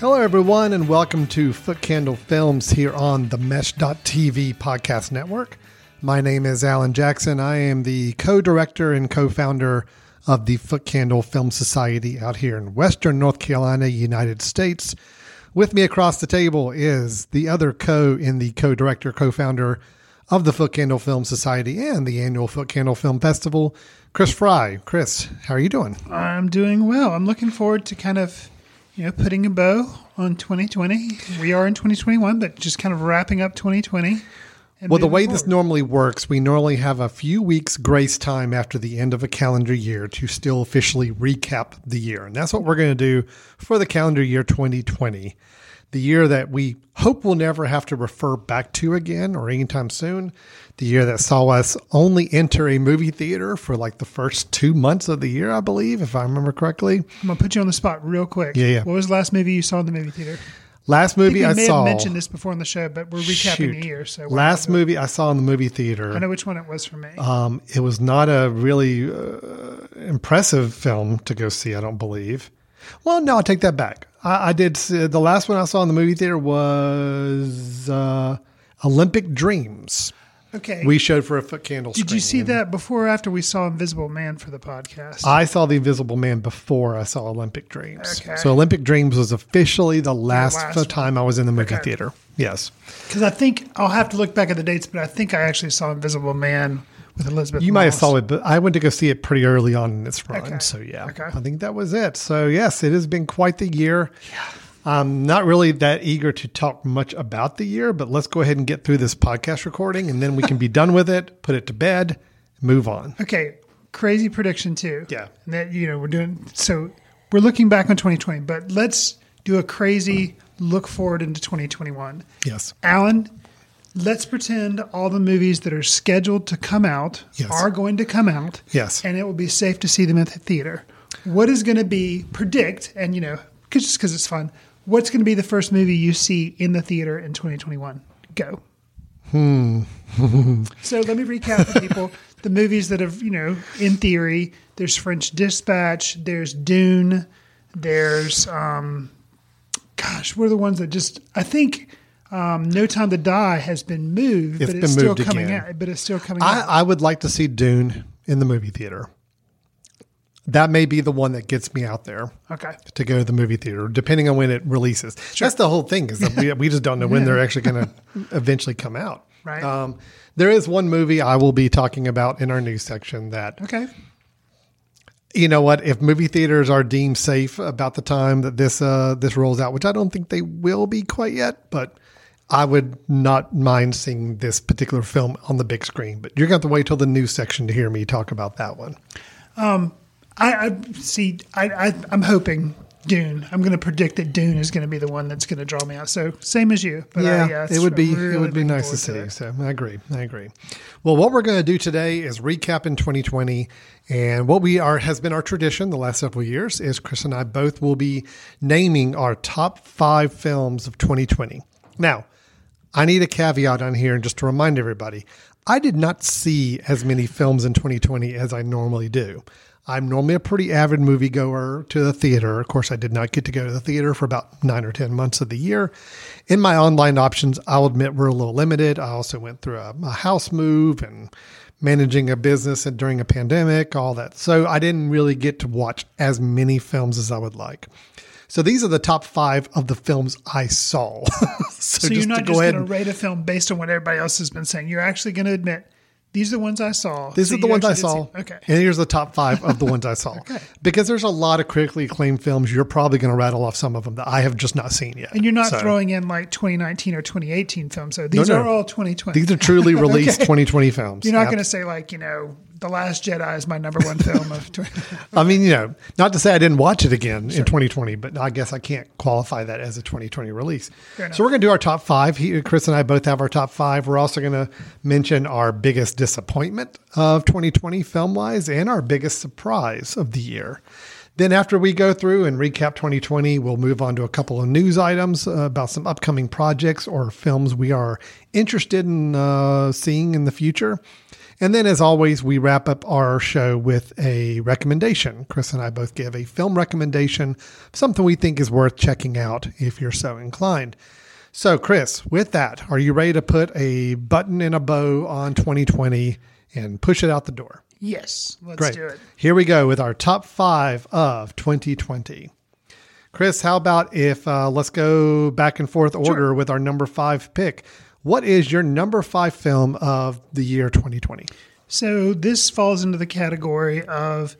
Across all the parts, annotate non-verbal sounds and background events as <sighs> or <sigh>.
Hello, everyone, and welcome to Foot Candle Films here on the Mesh.tv podcast network. My name is Alan Jackson. I am the co director and co founder of the Foot Candle Film Society out here in Western North Carolina, United States. With me across the table is the other co in the co director, co founder of the Foot Candle Film Society and the annual Foot Candle Film Festival, Chris Fry. Chris, how are you doing? I'm doing well. I'm looking forward to kind of, you know, putting a bow on 2020. We are in 2021, but just kind of wrapping up 2020. Well, the way this normally works, we normally have a few weeks grace time after the end of a calendar year to still officially recap the year. And that's what we're going to do for the calendar year 2020, the year that we hope we'll never have to refer back to again or anytime soon, the year that saw us only enter a movie theater for like the first two months of the year, I believe, if I remember correctly. I'm gonna put you on the spot real quick. Yeah, yeah. What was the last movie you saw in the movie theater? Last movie we I, may saw. have mentioned this before on the show, but we're recapping Shoot. the year. So Last not do it? movie I saw in the movie theater. I know which one it was for me. Um, it was not a really uh, impressive film to go see, I don't believe. Well, no, I take that back. I, I did. See, the last one I saw in the movie theater was uh, Olympic Dreams. Okay. We showed for a foot candle. Did you see that before or after we saw Invisible Man for the podcast? I saw The Invisible Man before I saw Olympic Dreams. Okay. So Olympic Dreams was officially the last, last time I was in the movie Okay. theater. Yes. Because I think I'll have to look back at the dates, but I think I actually saw Invisible Man with Elizabeth. You might have saw it, but I went to go see it pretty early on in its run. Okay. So yeah, Okay. I think that was it. So yes, it has been quite the year. I'm not really that eager to talk much about the year, but let's go ahead and get through this podcast recording, and then we can be <laughs> done with it, put it to bed, move on. Okay, crazy prediction too. Yeah. And that you know we're doing so we're looking back on 2020, but let's do a crazy look forward into 2021. Yes. Alan, let's pretend all the movies that are scheduled to come out Yes. are going to come out. Yes. And it will be safe to see them at the theater. What is going to be predict and you know 'cause- just because it's fun? What's going to be the first movie you see in the theater in 2021? Go. Hmm. <laughs> so let me recap for people the movies that have you know in theory. There's French Dispatch. There's Dune. There's um, gosh, what are the ones that just I think. Um, no Time to Die has been moved, It's but it's still coming again. out. But it's still coming I, out. I would like to see Dune in the movie theater. That may be the one that gets me out there. Okay. to go to the movie theater, depending on when it releases. That's the whole thing is that we, we just don't know when <laughs> they're actually going to eventually come out. Right. Um, there is one movie I will be talking about in our news section that, Okay. you know what, if movie theaters are deemed safe about the time that this, uh, this rolls out, which I don't think they will be quite yet, but I would not mind seeing this particular film on the big screen, but you're going to have to wait till the news section to hear me talk about that one. I, I see. I, I I'm hoping Dune. I'm going to predict that Dune is going to be the one that's going to draw me out. So same as you. But yeah, I, yeah, uh, it would be really it would be nice to see. it. So I agree. I agree. Well, what we're going to do today is recap in 2020, and what we are has been our tradition the last several years is Chris and I both will be naming our top five films of 2020. Now, I need a caveat on here, and just to remind everybody, I did not see as many films in 2020 as I normally do. I'm normally a pretty avid moviegoer to the theater. Of course, I did not get to go to the theater for about nine or 10 months of the year. In my online options, I'll admit were a little limited. I also went through a, a house move and managing a business and during a pandemic, all that. So I didn't really get to watch as many films as I would like. So these are the top five of the films I saw. <laughs> so, So you're not to just going and to rate a film based on what everybody else has been saying. You're actually going to admit these are the ones I saw. These So are the ones I saw. see- Okay. And here's the top five of the ones I saw. <laughs> Okay. Because there's a lot of critically acclaimed films. You're probably going to rattle off some of them that I have just not seen yet. And you're not So, throwing in like 2019 or 2018 films. So these no. are all 2020. These are truly <laughs> released Okay. 2020 films. You're not going to say like you know The Last Jedi is my number one film of. 20- <laughs> I mean, you know, not to say I didn't watch it again in 2020, but I guess I can't qualify that as a 2020 release. So we're going to do our top five. He, Chris and I both have our top five. We're also going to mention our biggest disappointment of 2020 film wise and our biggest surprise of the year. Then, after we go through and recap 2020, we'll move on to a couple of news items uh, about some upcoming projects or films we are interested in uh, seeing in the future. And then, as always, we wrap up our show with a recommendation. Chris and I both give a film recommendation, something we think is worth checking out if you're so inclined. So, Chris, with that, are you ready to put a button and a bow on 2020 and push it out the door? yes, let's Great. do it. Here we go with our top five of 2020. Chris, how about if uh, let's go back and forth order with our number five pick? What is your number five film of the year 2020? So this falls into the category of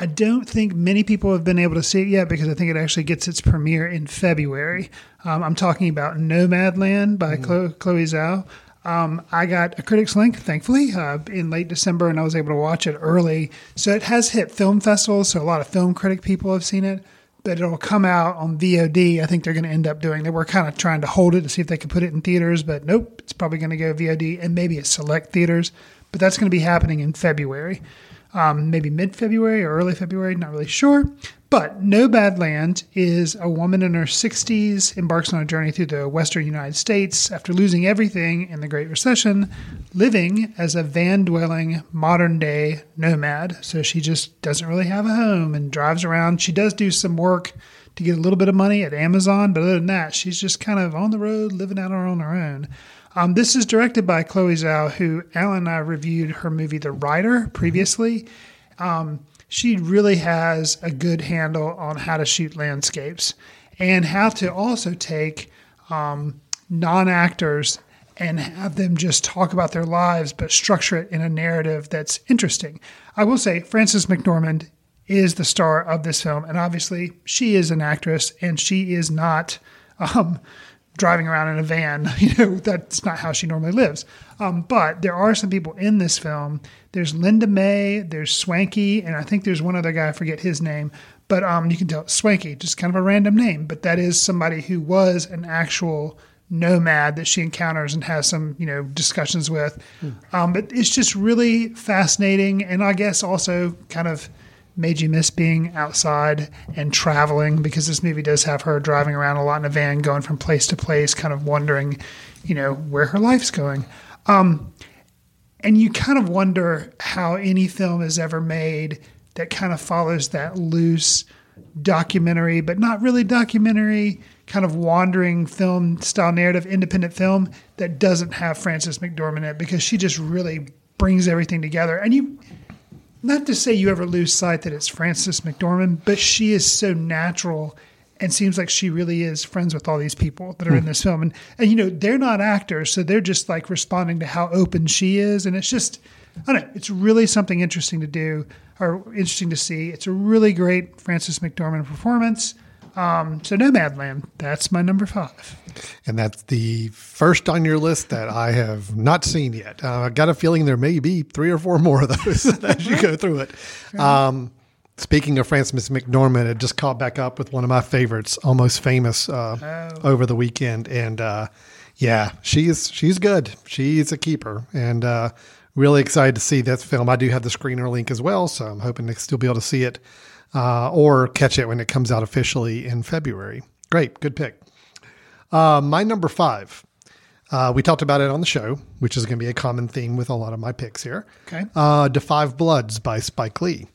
I don't think many people have been able to see it yet because I think it actually gets its premiere in February. Um, I'm talking about Nomadland by Chloe, Chloe Zhao. Um, I got a critics link, thankfully, uh, in late December, and I was able to watch it early. So it has hit film festivals, so a lot of film critic people have seen it. But it'll come out on VOD. I think they're going to end up doing. They were kind of trying to hold it to see if they could put it in theaters, but nope. It's probably going to go VOD and maybe at select theaters. But that's going to be happening in February um, maybe mid February or early February, not really sure. But Nomadland is a woman in her 60s embarks on a journey through the western United States after losing everything in the Great Recession, living as a van dwelling modern day nomad. So she just doesn't really have a home and drives around. She does do some work to get a little bit of money at Amazon, but other than that, she's just kind of on the road, living out on her own. Um, this is directed by Chloe Zhao, who Alan and I reviewed her movie The Rider previously. Um, she really has a good handle on how to shoot landscapes and how to also take um, non actors and have them just talk about their lives, but structure it in a narrative that's interesting. I will say, Frances McDormand is the star of this film, and obviously she is an actress, and she is not um, driving around in a van. <laughs> You know, that's not how she normally lives. Um, but there are some people in this film. There's Linda May, there's Swanky, and I think there's one other guy, I forget his name. But um, you can tell Swanky, just kind of a random name. But that is somebody who was an actual nomad that she encounters and has some, you know, discussions with. Um, but it's just really fascinating. And I guess also kind of made you miss being outside and traveling because this movie does have her driving around a lot in a van, going from place to place, kind of wondering, you know, where her life's going. Um, and you kind of wonder how any film is ever made that kind of follows that loose documentary, but not really documentary, kind of wandering film style narrative, independent film that doesn't have Frances McDormand in it because she just really brings everything together. And you, not to say you ever lose sight that it's Frances McDormand, but she is so natural and seems like she really is friends with all these people that are in hmm. this film. And, and, you know, they're not actors, so they're just like responding to how open she is. And it's just, I don't know, it's really something interesting to do or interesting to see. It's a really great Frances McDormand performance. Um, so Nomadland, that's my number five. And that's the first on your list that I have not seen yet. Uh, I got a feeling there may be three or four more of those <laughs> as you go through it. Um, speaking of Frances McDormand, it just caught back up with one of my favorites, Almost Famous, uh, over the weekend. And uh, yeah, she's she's good. She's a keeper, and uh, really excited to see that film. I do have the screener link as well, so I'm hoping to still be able to see it uh, or catch it when it comes out officially in February. Great, good pick. Uh, my number five. Uh, we talked about it on the show, which is going to be a common theme with a lot of my picks here. Okay. Uh, Five Bloods by Spike Lee.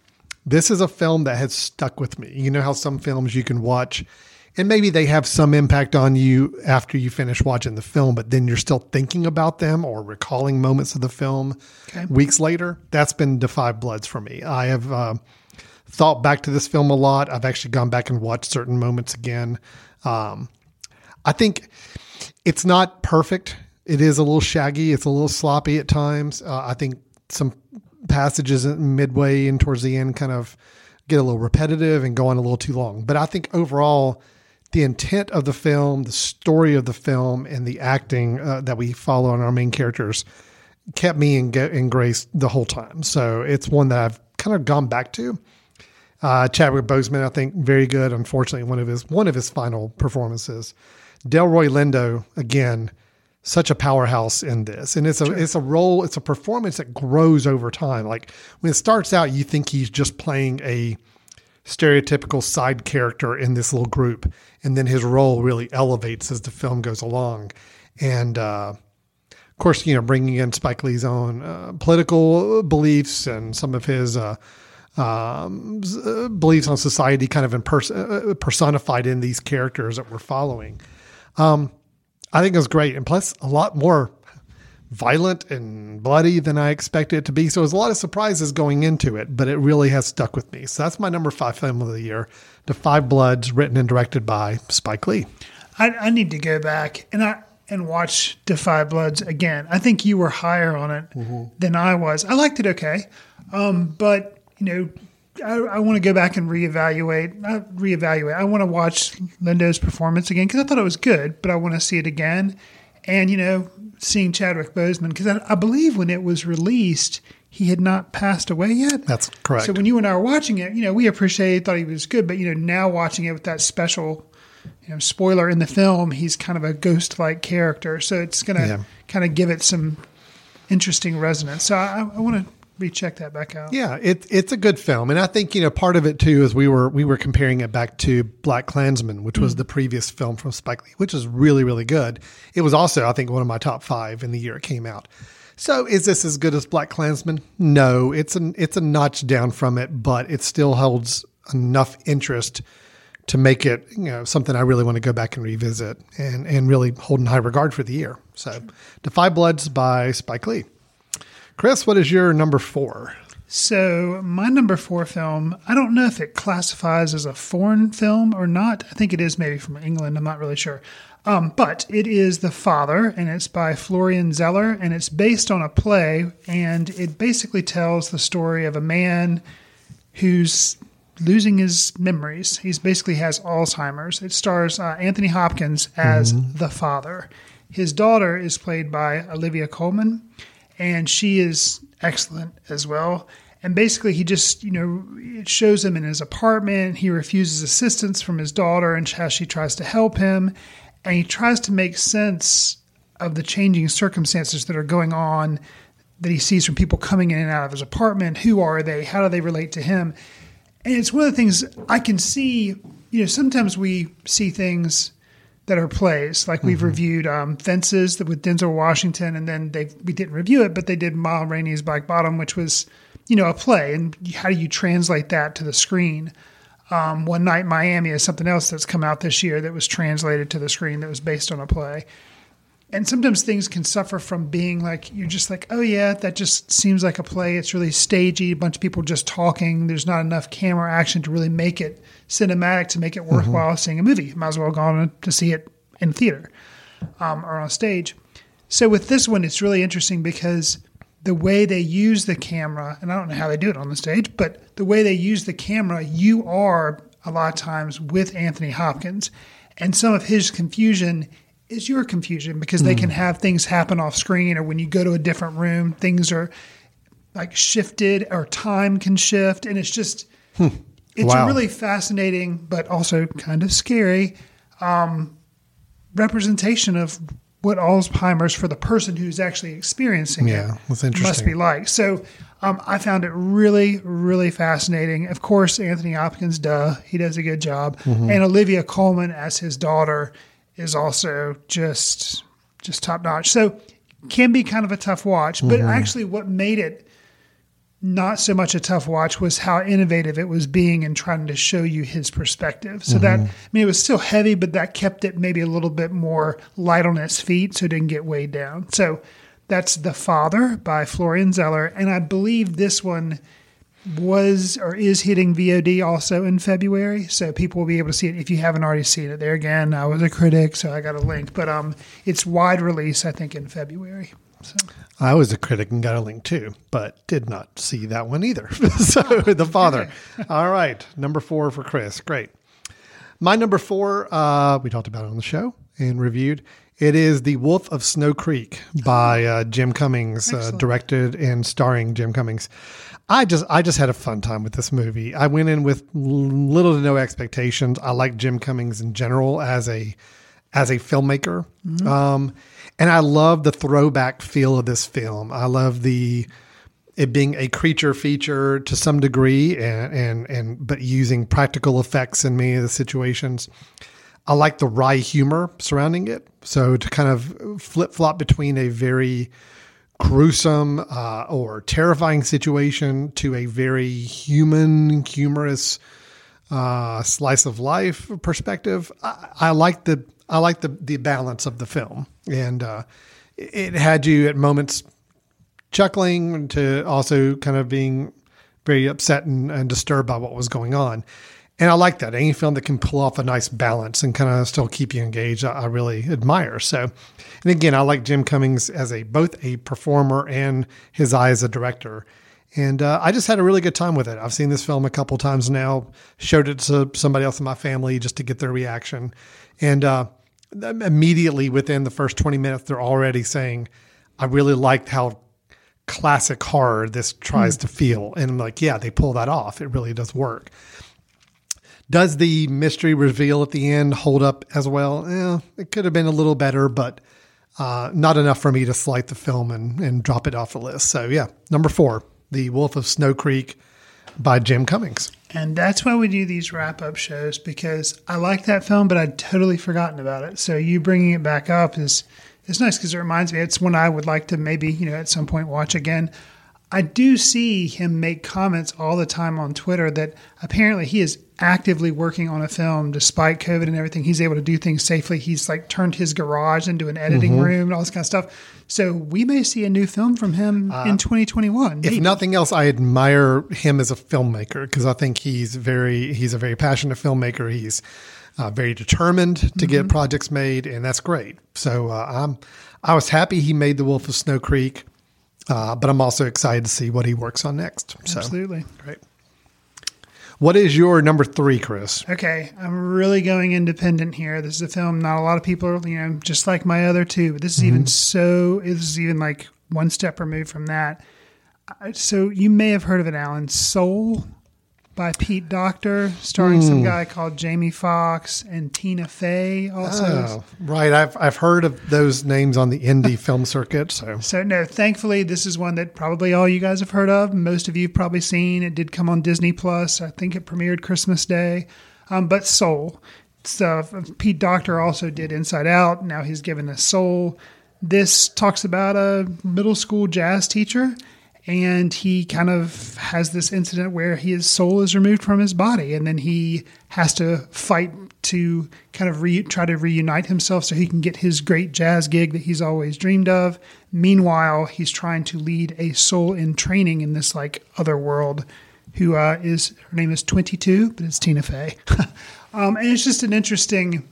This is a film that has stuck with me. You know how some films you can watch and maybe they have some impact on you after you finish watching the film, but then you're still thinking about them or recalling moments of the film Okay. weeks later. That's been Five Bloods for me. I have uh, thought back to this film a lot. I've actually gone back and watched certain moments again. Um, I think it's not perfect. It is a little shaggy. It's a little sloppy at times. Uh, I think some passages midway and towards the end kind of get a little repetitive and go on a little too long. But I think overall, the intent of the film, the story of the film, and the acting uh, that we follow on our main characters kept me in, in grace the whole time. So it's one that I've kind of gone back to. Uh, Chadwick Boseman, I think, very good. Unfortunately, one of his one of his final performances. Delroy Lindo, again, such a powerhouse in this, and it's a sure. it's a role, it's a performance that grows over time. Like when it starts out, you think he's just playing a stereotypical side character in this little group, and then his role really elevates as the film goes along, and. Uh, of course, you know, bringing in Spike Lee's own uh, political beliefs and some of his uh, um, uh, beliefs on society kind of in pers- uh, personified in these characters that we're following. Um, I think it was great. And plus, a lot more violent and bloody than I expected it to be. So there's a lot of surprises going into it, but it really has stuck with me. So that's my number five film of the year, The Five Bloods, written and directed by Spike Lee. I, I need to go back and I and watch 5 Bloods again. I think you were higher on it mm-hmm. than I was. I liked it okay, um, but you know, I, I want to go back and reevaluate. Not reevaluate. I want to watch Lindo's performance again because I thought it was good, but I want to see it again. And you know, seeing Chadwick Boseman because I, I believe when it was released, he had not passed away yet. That's correct. So when you and I were watching it, you know, we appreciated, thought he was good, but you know, now watching it with that special you know, spoiler in the film, he's kind of a ghost like character. So it's going to yeah. kind of give it some interesting resonance. So I, I want to recheck that back out. Yeah, it, it's a good film, and I think you know part of it too is we were we were comparing it back to Black Klansman, which mm was the previous film from Spike Lee, which is really really good. It was also I think one of my top five in the year it came out. So is this as good as Black Klansman? No, it's an it's a notch down from it, but it still holds enough interest to make it you know something I really want to go back and revisit and and really hold in high regard for the year. So, Da 5 Bloods by Spike Lee. Chris, what is your number four? So my number four film, I don't know if it classifies as a foreign film or not. I think it is maybe from England. I'm not really sure. Um, but it is The Father, and it's by Florian Zeller, and it's based on a play, and it basically tells the story of a man who's losing his memories. He's basically has Alzheimer's. It stars uh, Anthony Hopkins as mm-hmm. the father. His daughter is played by Olivia Colman, and she is excellent as well. And basically, he just, you know, it shows him in his apartment. He refuses assistance from his daughter and how she tries to help him. And he tries to make sense of the changing circumstances that are going on that he sees from people coming in and out of his apartment. Who are they? How do they relate to him? And it's one of the things I can see, you know, sometimes we see things that are plays. Like we've mm-hmm. reviewed um, Fences with Denzel Washington, and then they we didn't review it, but they did Ma Rainey's Black Bottom, which was, you know, a play. And how do you translate that to the screen? Um, One Night Miami is something else that's come out this year that was translated to the screen that was based on a play and sometimes things can suffer from being like you're just like oh yeah that just seems like a play it's really stagey a bunch of people just talking there's not enough camera action to really make it cinematic to make it mm-hmm. worthwhile mm-hmm. seeing a movie might as well go on to see it in theater um, or on stage so with this one it's really interesting because the way they use the camera and i don't know how they do it on the stage but the way they use the camera you are a lot of times with anthony hopkins and some of his confusion is your confusion because they mm. can have things happen off screen or when you go to a different room, things are like shifted or time can shift. And it's just, hmm. it's wow. a really fascinating, but also kind of scary um, representation of what Alzheimer's for the person who's actually experiencing yeah, it that's interesting. must be like. So um, I found it really, really fascinating. Of course, Anthony Hopkins, duh, he does a good job, mm-hmm. and Olivia Colman as his daughter is also just just top notch. So can be kind of a tough watch, but mm-hmm. actually what made it not so much a tough watch was how innovative it was being and trying to show you his perspective. So mm-hmm. that I mean it was still heavy, but that kept it maybe a little bit more light on its feet so it didn't get weighed down. So that's The Father by Florian Zeller. And I believe this one was or is hitting VOD also in February, so people will be able to see it if you haven't already seen it. There again, I was a critic, so I got a link, but um, it's wide release, I think, in February. So. I was a critic and got a link too, but did not see that one either. <laughs> so <laughs> the father. All right, number four for Chris. Great. My number four, uh, we talked about it on the show and reviewed, It is The Wolf of Snow Creek by uh, Jim Cummings, uh, directed and starring Jim Cummings. I just I just had a fun time with this movie. I went in with little to no expectations. I like Jim Cummings in general as a as a filmmaker, um, and I love the throwback feel of this film. I love the it being a creature feature to some degree, and and and but using practical effects in many of the situations. I like the wry humor surrounding it. So to kind of flip flop between a very gruesome uh, or terrifying situation to a very human, humorous uh, slice of life perspective, I, I like the I like the the balance of the film, and uh, it had you at moments chuckling to also kind of being very upset and, and disturbed by what was going on. And I like that. Any film that can pull off a nice balance and kind of still keep you engaged, I, I really admire. So, and again, I like Jim Cummings as a both a performer and his eye as a director. And uh, I just had a really good time with it. I've seen this film a couple times now. Showed it to somebody else in my family just to get their reaction, and uh, immediately within the first twenty minutes, they're already saying, "I really liked how classic horror this tries to feel." And I'm like, "Yeah, they pull that off. It really does work." Does the mystery reveal at the end hold up as well? Eh, it could have been a little better, but uh, not enough for me to slight the film and, and drop it off the list. So, yeah, number four, The Wolf of Snow Creek by Jim Cummings. And that's why we do these wrap up shows because I like that film, but I'd totally forgotten about it. So you bringing it back up is is nice because it reminds me it's one I would like to maybe you know at some point watch again. I do see him make comments all the time on Twitter that apparently he is actively working on a film despite COVID and everything. He's able to do things safely. He's like turned his garage into an editing room and all this kind of stuff. So we may see a new film from him in 2021. If maybe. nothing else, I admire him as a filmmaker because I think he's very he's a very passionate filmmaker. He's uh, very determined to get projects made, and that's great. So uh, I'm I was happy he made The Wolf of Snow Creek, uh, but I'm also excited to see what he works on next. So Absolutely. great. What is your number three, Chris? Okay, I'm really going independent here. This is a film not a lot of people are, you know, just like my other two, but this is even so, this is even like one step removed from that. So you may have heard of it, Alan. Soul by Pete Docter, starring some guy called Jamie Foxx and Tina Fey also. Oh, right. I've I've heard of those names on the indie <laughs> film circuit. So So no, thankfully this is one that probably all you guys have heard of. Most of you've probably seen. It did come on Disney Plus. I think it premiered Christmas Day. Um, but Soul. So Pete Docter also did Inside Out. Now he's given us Soul. This talks about a middle school jazz teacher, and he kind of has this incident where his soul is removed from his body, and then he has to fight to kind of re- try to reunite himself so he can get his great jazz gig that he's always dreamed of. Meanwhile, he's trying to lead a soul in training in this like other world. Who uh, is her name is Twenty Two, but it's Tina Fey, <laughs> um, and it's just an interesting,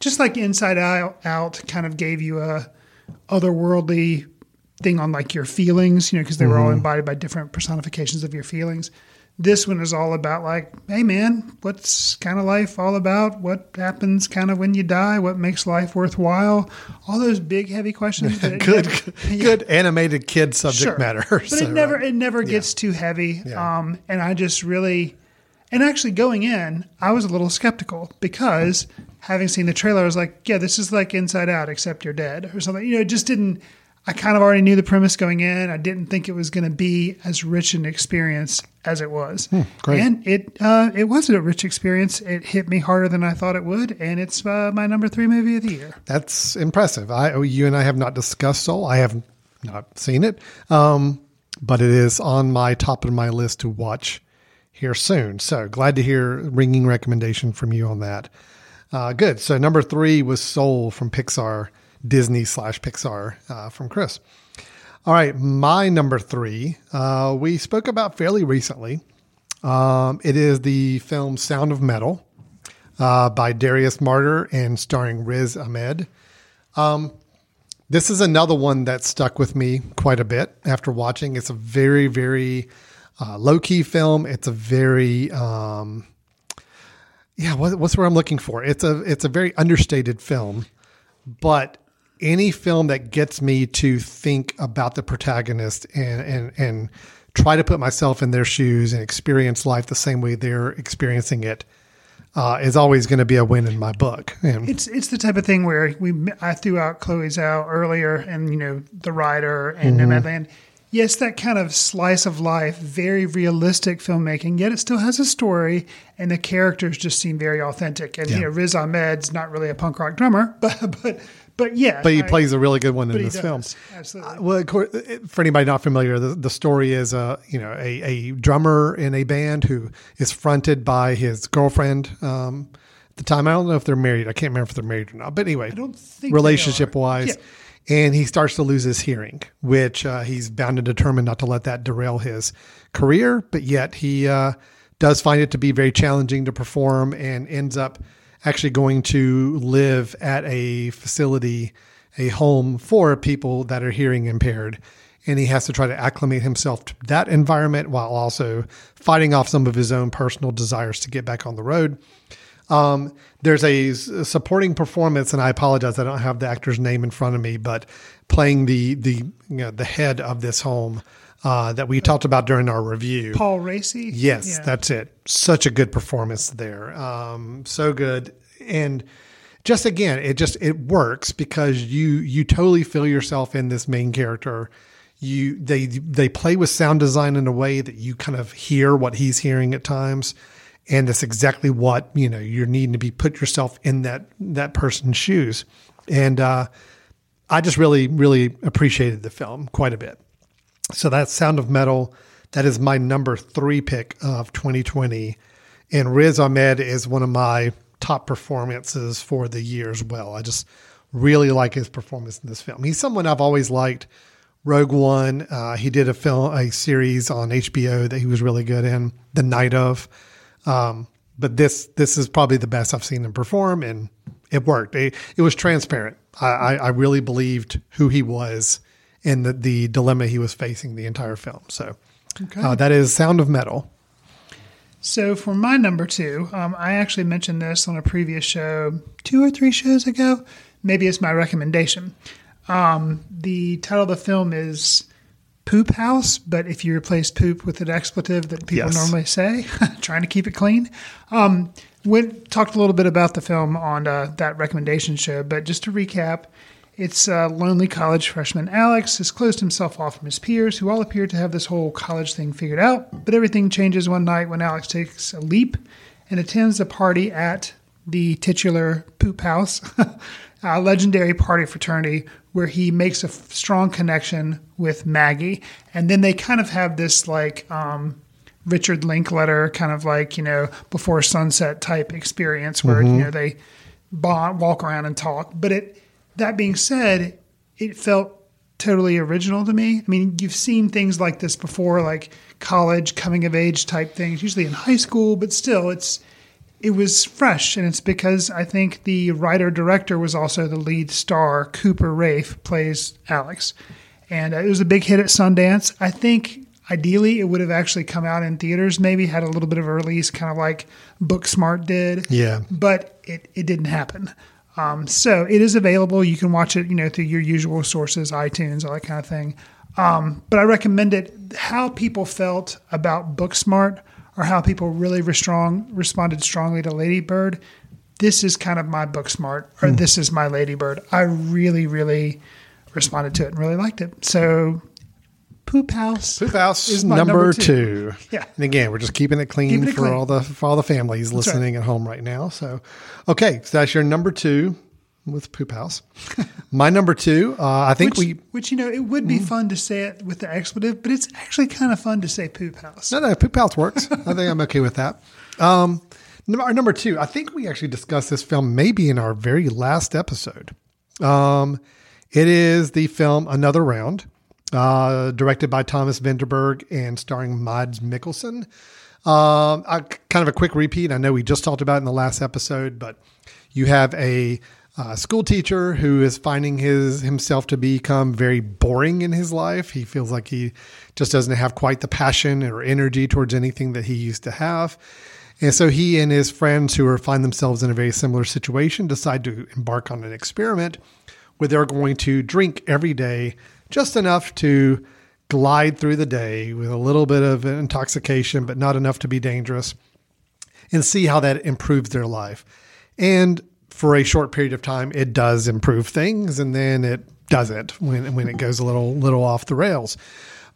just like Inside Out, Out kind of gave you a otherworldly thing on like your feelings, you know, because they were all embodied by different personifications of your feelings. This one is all about like, hey man, what's kind of life all about? What happens kind of when you die? What makes life worthwhile? All those big heavy questions. <laughs> Good, never- <laughs> good animated kid subject Sure. matter. But So, it never uh, it never gets too heavy. Yeah. Um, and I just really and actually going in, I was a little skeptical because having seen the trailer, I was like, yeah, this is like Inside Out, except you're dead or something. You know, it just didn't. I kind of already knew the premise going in. I didn't think it was going to be as rich an experience as it was. Hmm, great. And it uh, it was a rich experience. It hit me harder than I thought it would, and it's uh, my number three movie of the year. That's impressive. I, oh, you and I have not discussed Soul. I have not seen it, um, but it is on my top of my list to watch here soon. So glad to hear ringing recommendation from you on that. Uh, good. So number three was Soul from Pixar, Disney slash Pixar uh, from Chris. All right, my number three, uh, we spoke about fairly recently. Um, it is the film Sound of Metal uh, by Darius Marder and starring Riz Ahmed. Um, this is another one that stuck with me quite a bit after watching. It's a very, very uh, low key film. It's a very, um, yeah, what, what's what I'm looking for? It's a it's a very understated film, but any film that gets me to think about the protagonist and and and try to put myself in their shoes and experience life the same way they're experiencing it uh, is always going to be a win in my book. And It's it's the type of thing where we I threw out Chloe Zhao earlier, and you know the rider and Mm-hmm. Nomadland. Yes, that kind of slice of life, very realistic filmmaking. Yet it still has a story, and the characters just seem very authentic. And you know, Riz Ahmed's not really a punk rock drummer, <laughs> but but but yeah, but he I- plays a really good one in this does, film. absolutely. Well, of course, for anybody not familiar, the, the story is a you know a, a drummer in a band who is fronted by his girlfriend. Um, at the time, I don't know if they're married. I can't remember if they're married or not. But anyway, I don't think relationship wise, Yeah. and he starts to lose his hearing, which uh, he's bound and determined not to let that derail his career. But yet he uh, does find it to be very challenging to perform, and ends up actually going to live at a facility, a home for people that are hearing impaired. And he has to try to acclimate himself to that environment while also fighting off some of his own personal desires to get back on the road. Um, there's a supporting performance, and I apologize, I don't have the actor's name in front of me, but playing the the you know, the head of this home uh, that we talked about during our review. Paul Raci. Yes, Yeah. that's it. Such a good performance there. Um, so good. And just again, it just it works because you you totally feel yourself in this main character. You they they play with sound design in a way that you kind of hear what he's hearing at times. And that's exactly what, you know, you're needing to be put yourself in that that person's shoes. And uh I just really, really appreciated the film quite a bit. So that's Sound of Metal. That is my number three pick of 2020. And Riz Ahmed is one of my top performances for the year as well. I just really like his performance in this film. He's someone I've always liked. Rogue One, uh, he did a film, a series on HBO that he was really good in, The Night of. Um, but this this is probably the best I've seen him perform, and it worked. It, it was transparent. I, I, I really believed who he was and the, the dilemma he was facing the entire film. So uh, that is Sound of Metal. So for my number two, um, I actually mentioned this on a previous show two or three shows ago. Maybe it's my recommendation. Um, the title of the film is Poop House, but if you replace poop with an expletive that people Yes. normally say, <laughs> trying to keep it clean. Um, went talked a little bit about the film on uh, that recommendation show, but just to recap, it's uh, lonely college freshman Alex has closed himself off from his peers, who all appear to have this whole college thing figured out. But everything changes one night when Alex takes a leap and attends a party at the titular Poop House, <laughs> a legendary party fraternity where he makes a f- strong connection with Maggie. And then they kind of have this like um, Richard Linklater kind of like, you know, before sunset type experience where, you know, they bond, walk around and talk. But it, that being said, it felt totally original to me. I mean, you've seen things like this before, like college coming of age type things, usually in high school, but still, it's it was fresh, and it's because I think the writer director was also the lead star. Cooper Raiff plays Alex, and uh, it was a big hit at Sundance. I think ideally it would have actually come out in theaters, maybe had a little bit of a release, kind of like Booksmart did Yeah. but it, it didn't happen. Um, so it is available. You can watch it, you know, through your usual sources, iTunes, all that kind of thing. Um, but I recommend it. How people felt about Booksmart or how people really restrong, responded strongly to Ladybird. This is kind of my Booksmart or this is my Ladybird. I really, really responded to it and really liked it. So Poop House. Poop House is number, number two. two. <laughs> Yeah. And again, we're just keeping it clean Keeping it for clean. all the for all the families listening at home right now. So, okay, so that's your number two with Poop House. <laughs> My number two, uh, I think Which, we which you know, it would be fun to say it with the expletive, but it's actually kind of fun to say poop house. No, no, Poop House works. <laughs> I think I'm okay with that. Um, our number two, I think we actually discussed this film maybe in our very last episode. Um, it is the film Another Round, uh, directed by Thomas Vinterberg and starring Mads Mikkelsen. Um, kind of a quick repeat. I know we just talked about in the last episode, but you have a uh, school teacher who is finding his himself to become very boring in his life. He feels like he just doesn't have quite the passion or energy towards anything that he used to have. And so he and his friends who are find themselves in a very similar situation decide to embark on an experiment where they're going to drink every day, just enough to glide through the day with a little bit of intoxication, but not enough to be dangerous, and see how that improves their life. And for a short period of time, it does improve things, and then it doesn't when when it goes a little little off the rails.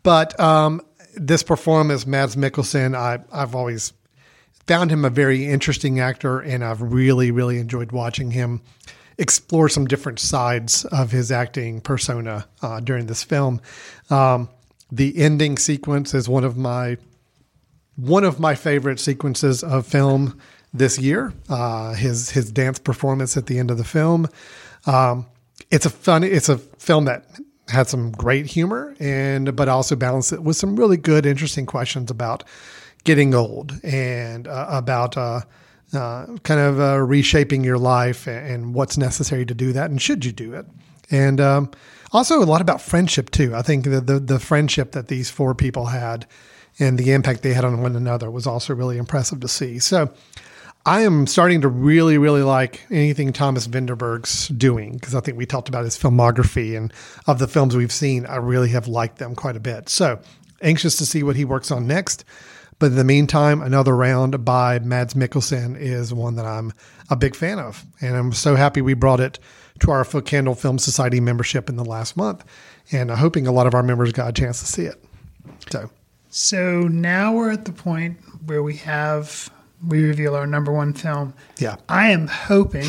But um, this performance, Mads Mikkelsen, I I've always found him a very interesting actor, and I've really really enjoyed watching him explore some different sides of his acting persona uh, during this film. Um, the ending sequence is one of my one of my favorite sequences of film this year. Uh, his his dance performance at the end of the film. Um, it's a fun. It's a film that had some great humor and but also balanced it with some really good, interesting questions about getting old and uh, about. Uh, kind of uh, reshaping your life and, what's necessary to do that, and should you do it? And um, also a lot about friendship too. I think the, the, the friendship that these four people had and the impact they had on one another was also really impressive to see. So I am starting to really, really like anything Thomas Vinterberg's doing because I think we talked about his filmography and of the films we've seen, I really have liked them quite a bit. So anxious to see what he works on next. But in the meantime, another round by Mads Mikkelsen is one that I'm a big fan of. And I'm so happy we brought it to our Foot Candle Film Society membership in the last month. And I'm hoping a lot of our members got a chance to see it. So, so now we're at the point where we have we reveal our number one film. Yeah. I am hoping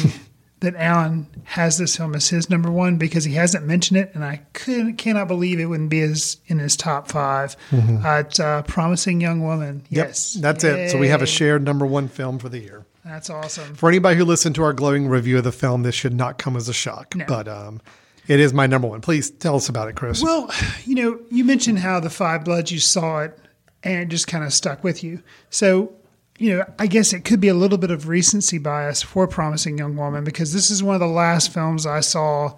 that Alan has this film as his number one because he hasn't mentioned it, and I could, cannot believe it wouldn't be his in his top 5 mm-hmm. uh, it's uh, Promising Young Woman. Yep, yes. That's Yay. it. So we have a shared number one film for the year. That's awesome. For anybody who listened to our glowing review of the film, this should not come as a shock. No. But um, it is my number one. Please tell us about it, Chris. Well, you know, you mentioned how the Five Bloods you saw it and it just kind of stuck with you. So you know, I guess it could be a little bit of recency bias for Promising Young Woman because this is one of the last films I saw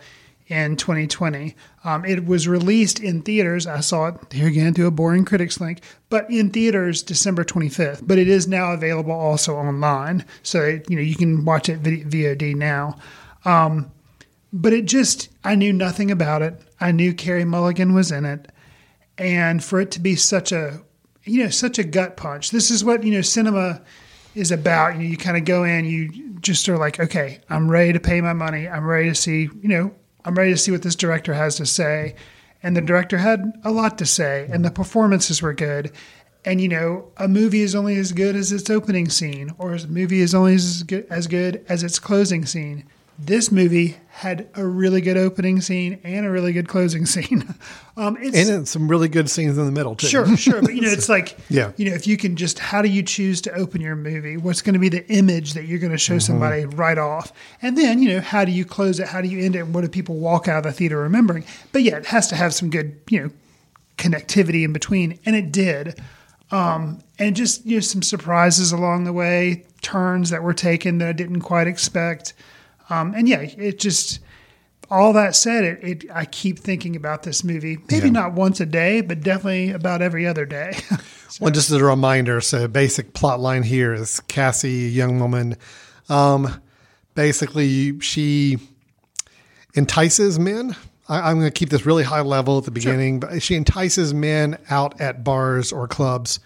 in 2020. Um, it was released in theaters. I saw it here again through a boring critics link, but in theaters December 25th. But it is now available also online, so you know you can watch it VOD now. Um, but it just I knew nothing about it. I knew Carey Mulligan was in it, and for it to be such a you know, such a gut punch. This is what, you know, cinema is about. You know, you kind of go in, you just are like, okay, I'm ready to pay my money. I'm ready to see, you know, I'm ready to see what this director has to say. And the director had a lot to say, and the performances were good. And you know, a movie is only as good as its opening scene, or a movie is only as good as, good as its closing scene this movie had a really good opening scene and a really good closing <laughs> scene. Um, and some really good scenes in the middle too. Sure, sure. But you know, <laughs> it's like, yeah, you know, if you can just, how do you choose to open your movie? What's going to be the image that you're going to show mm-hmm. somebody right off? And then, you know, how do you close it? How do you end it? And what do people walk out of the theater remembering? But yeah, it has to have some good, you know, connectivity in between, and it did. Um, and just you know, some surprises along the way, turns that were taken that I didn't quite expect. Um, and yeah, it just all that said, it, it, I keep thinking about this movie. Maybe yeah. not once a day, but definitely about every other day. <laughs> so. Well, just as a reminder, so basic plot line here is Cassie, a young woman. Um, basically, she entices men. I, am going to keep this really high level at the beginning, sure. but she entices men out at bars or clubs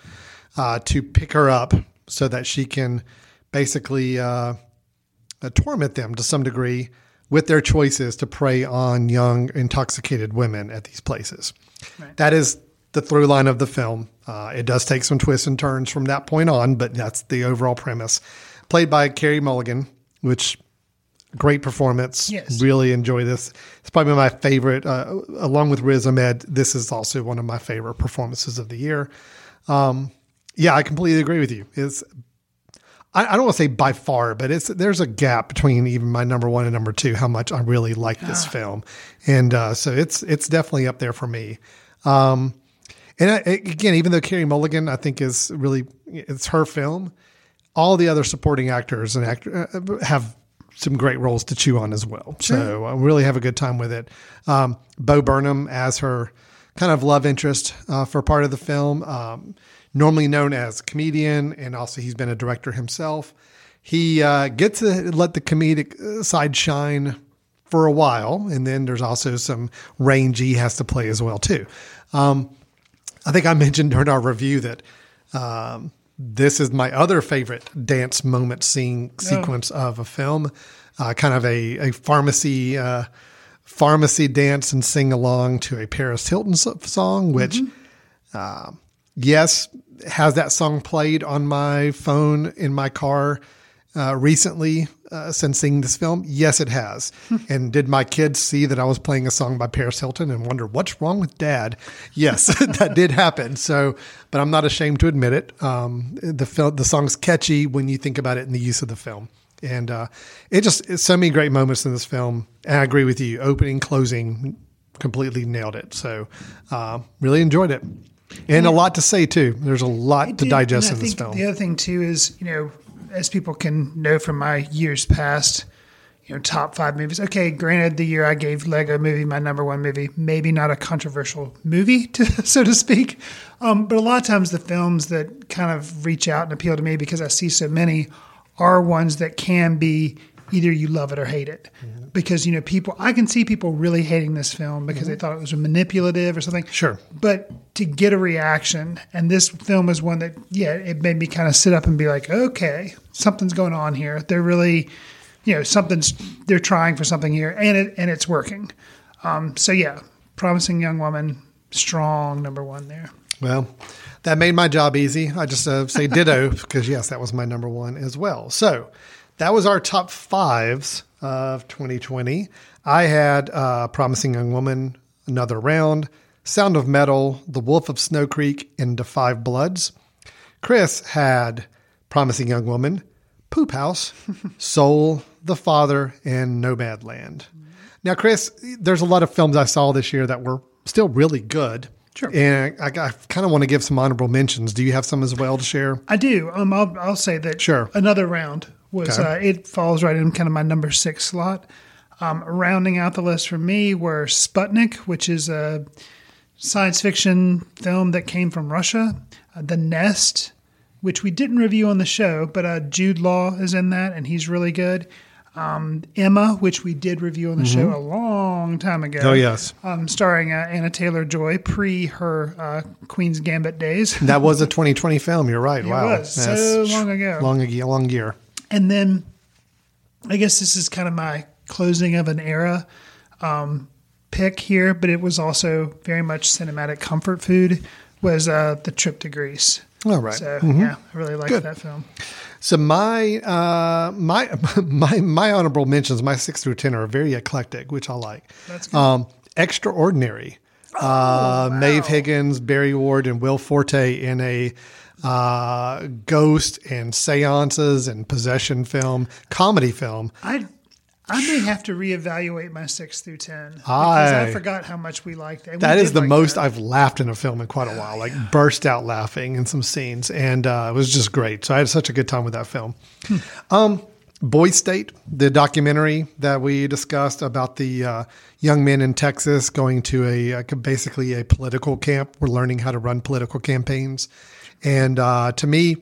uh, to pick her up so that she can basically. Uh, uh, torment them to some degree with their choices to prey on young, intoxicated women at these places. Right. That is the through line of the film. Uh, it does take some twists and turns from that point on, but that's the overall premise. Played by Carey Mulligan, which great performance. Yes. Really enjoy this. It's probably my favorite, uh, along with Riz Ahmed. This is also one of my favorite performances of the year. Um, yeah, I completely agree with you. It's I, I don't want to say by far, but it's there's a gap between even my number one and number two. How much I really like this ah. film, and uh, so it's it's definitely up there for me. Um, and I, again, even though Carey Mulligan, I think is really it's her film. All the other supporting actors and actor uh, have some great roles to chew on as well. Sure. So I really have a good time with it. Um, Bo Burnham as her kind of love interest uh, for part of the film. Um, normally known as comedian, and also he's been a director himself. He uh, gets to let the comedic side shine for a while, and then there's also some range he has to play as well too. Um, I think I mentioned during our review that um, this is my other favorite dance moment scene sequence of a film, uh, kind of a, a pharmacy uh, pharmacy dance and sing along to a Paris Hilton song, which uh, yes has that song played on my phone in my car uh, recently uh, since seeing this film? Yes, it has. <laughs> and did my kids see that I was playing a song by Paris Hilton and wonder what's wrong with Dad? Yes, <laughs> that did happen. So, but I'm not ashamed to admit it. Um, the film, the song's catchy when you think about it in the use of the film. And uh, it just so many great moments in this film. And I agree with you. Opening, closing, completely nailed it. So, uh, really enjoyed it. And a lot to say too. There's a lot to did- digest in this film. The other thing too is, you know, as people can know from my years past, you know, top five movies. Okay, granted, the year I gave Lego Movie my number one movie, maybe not a controversial movie, to, <laughs> so to speak, um, but a lot of times the films that kind of reach out and appeal to me because I see so many are ones that can be either you love it or hate it. Because you know, people, I can see people really hating this film because they thought it was manipulative or something. Sure. But to get a reaction, and this film is one that, yeah, it made me kind of sit up and be like, okay, something's going on here. They're really, you know, something's they're trying for something here, and it and it's working. Um, so yeah, promising young woman, strong number one there. Well, that made my job easy. I just uh, say ditto because, yes, that was my number one as well. So that was our top fives of 2020. I had uh, Promising Young Woman, Another Round, Sound of Metal, The Wolf of Snow Creek, and The Five Bloods. Chris had Promising Young Woman, Poop House, <laughs> Soul, The Father, and Nomadland. Now, Chris, there's a lot of films I saw this year that were still really good. Sure. And I, I kind of want to give some honorable mentions. Do you have some as well to share? I do. Um, I'll, I'll say that. Sure. Another round was Okay. uh, it falls right in kind of my number six slot. Um, rounding out the list for me were Sputnik, which is a science fiction film that came from Russia. Uh, the Nest, which we didn't review on the show, but uh, Jude Law is in that, and he's really good. Um, Emma, which we did review on the show a long time ago. Mm-hmm. Oh, yes. Um, starring uh, Anya Taylor-Joy pre her uh, Queen's Gambit days. That was a <laughs> 2020 film. You're right. wow. was, so long ago. Long, long year. And then I guess this is kind of my closing of an era um, pick here, but it was also very much cinematic comfort food. Was uh, the trip to Greece? All right. So yeah, I really liked Good. that film. So my uh, my <laughs> my my honorable mentions, my six through ten, are very eclectic, which I like. That's good. Um, Extraordinary. uh, Maeve Higgins, Barry Ward, and Will Forte in a uh, ghost and seances and possession film, comedy film. I I may have to reevaluate my six through ten because I, I- forgot how much we liked. We That is the like most that. I've laughed in a film in quite a while. Like burst out laughing in some scenes, and uh, it was just great. So I had such a good time with that film. Um, Boy State, the documentary that we discussed about the uh, young men in Texas going to a, uh basically a political camp. We're learning how to run political campaigns, and uh, to me,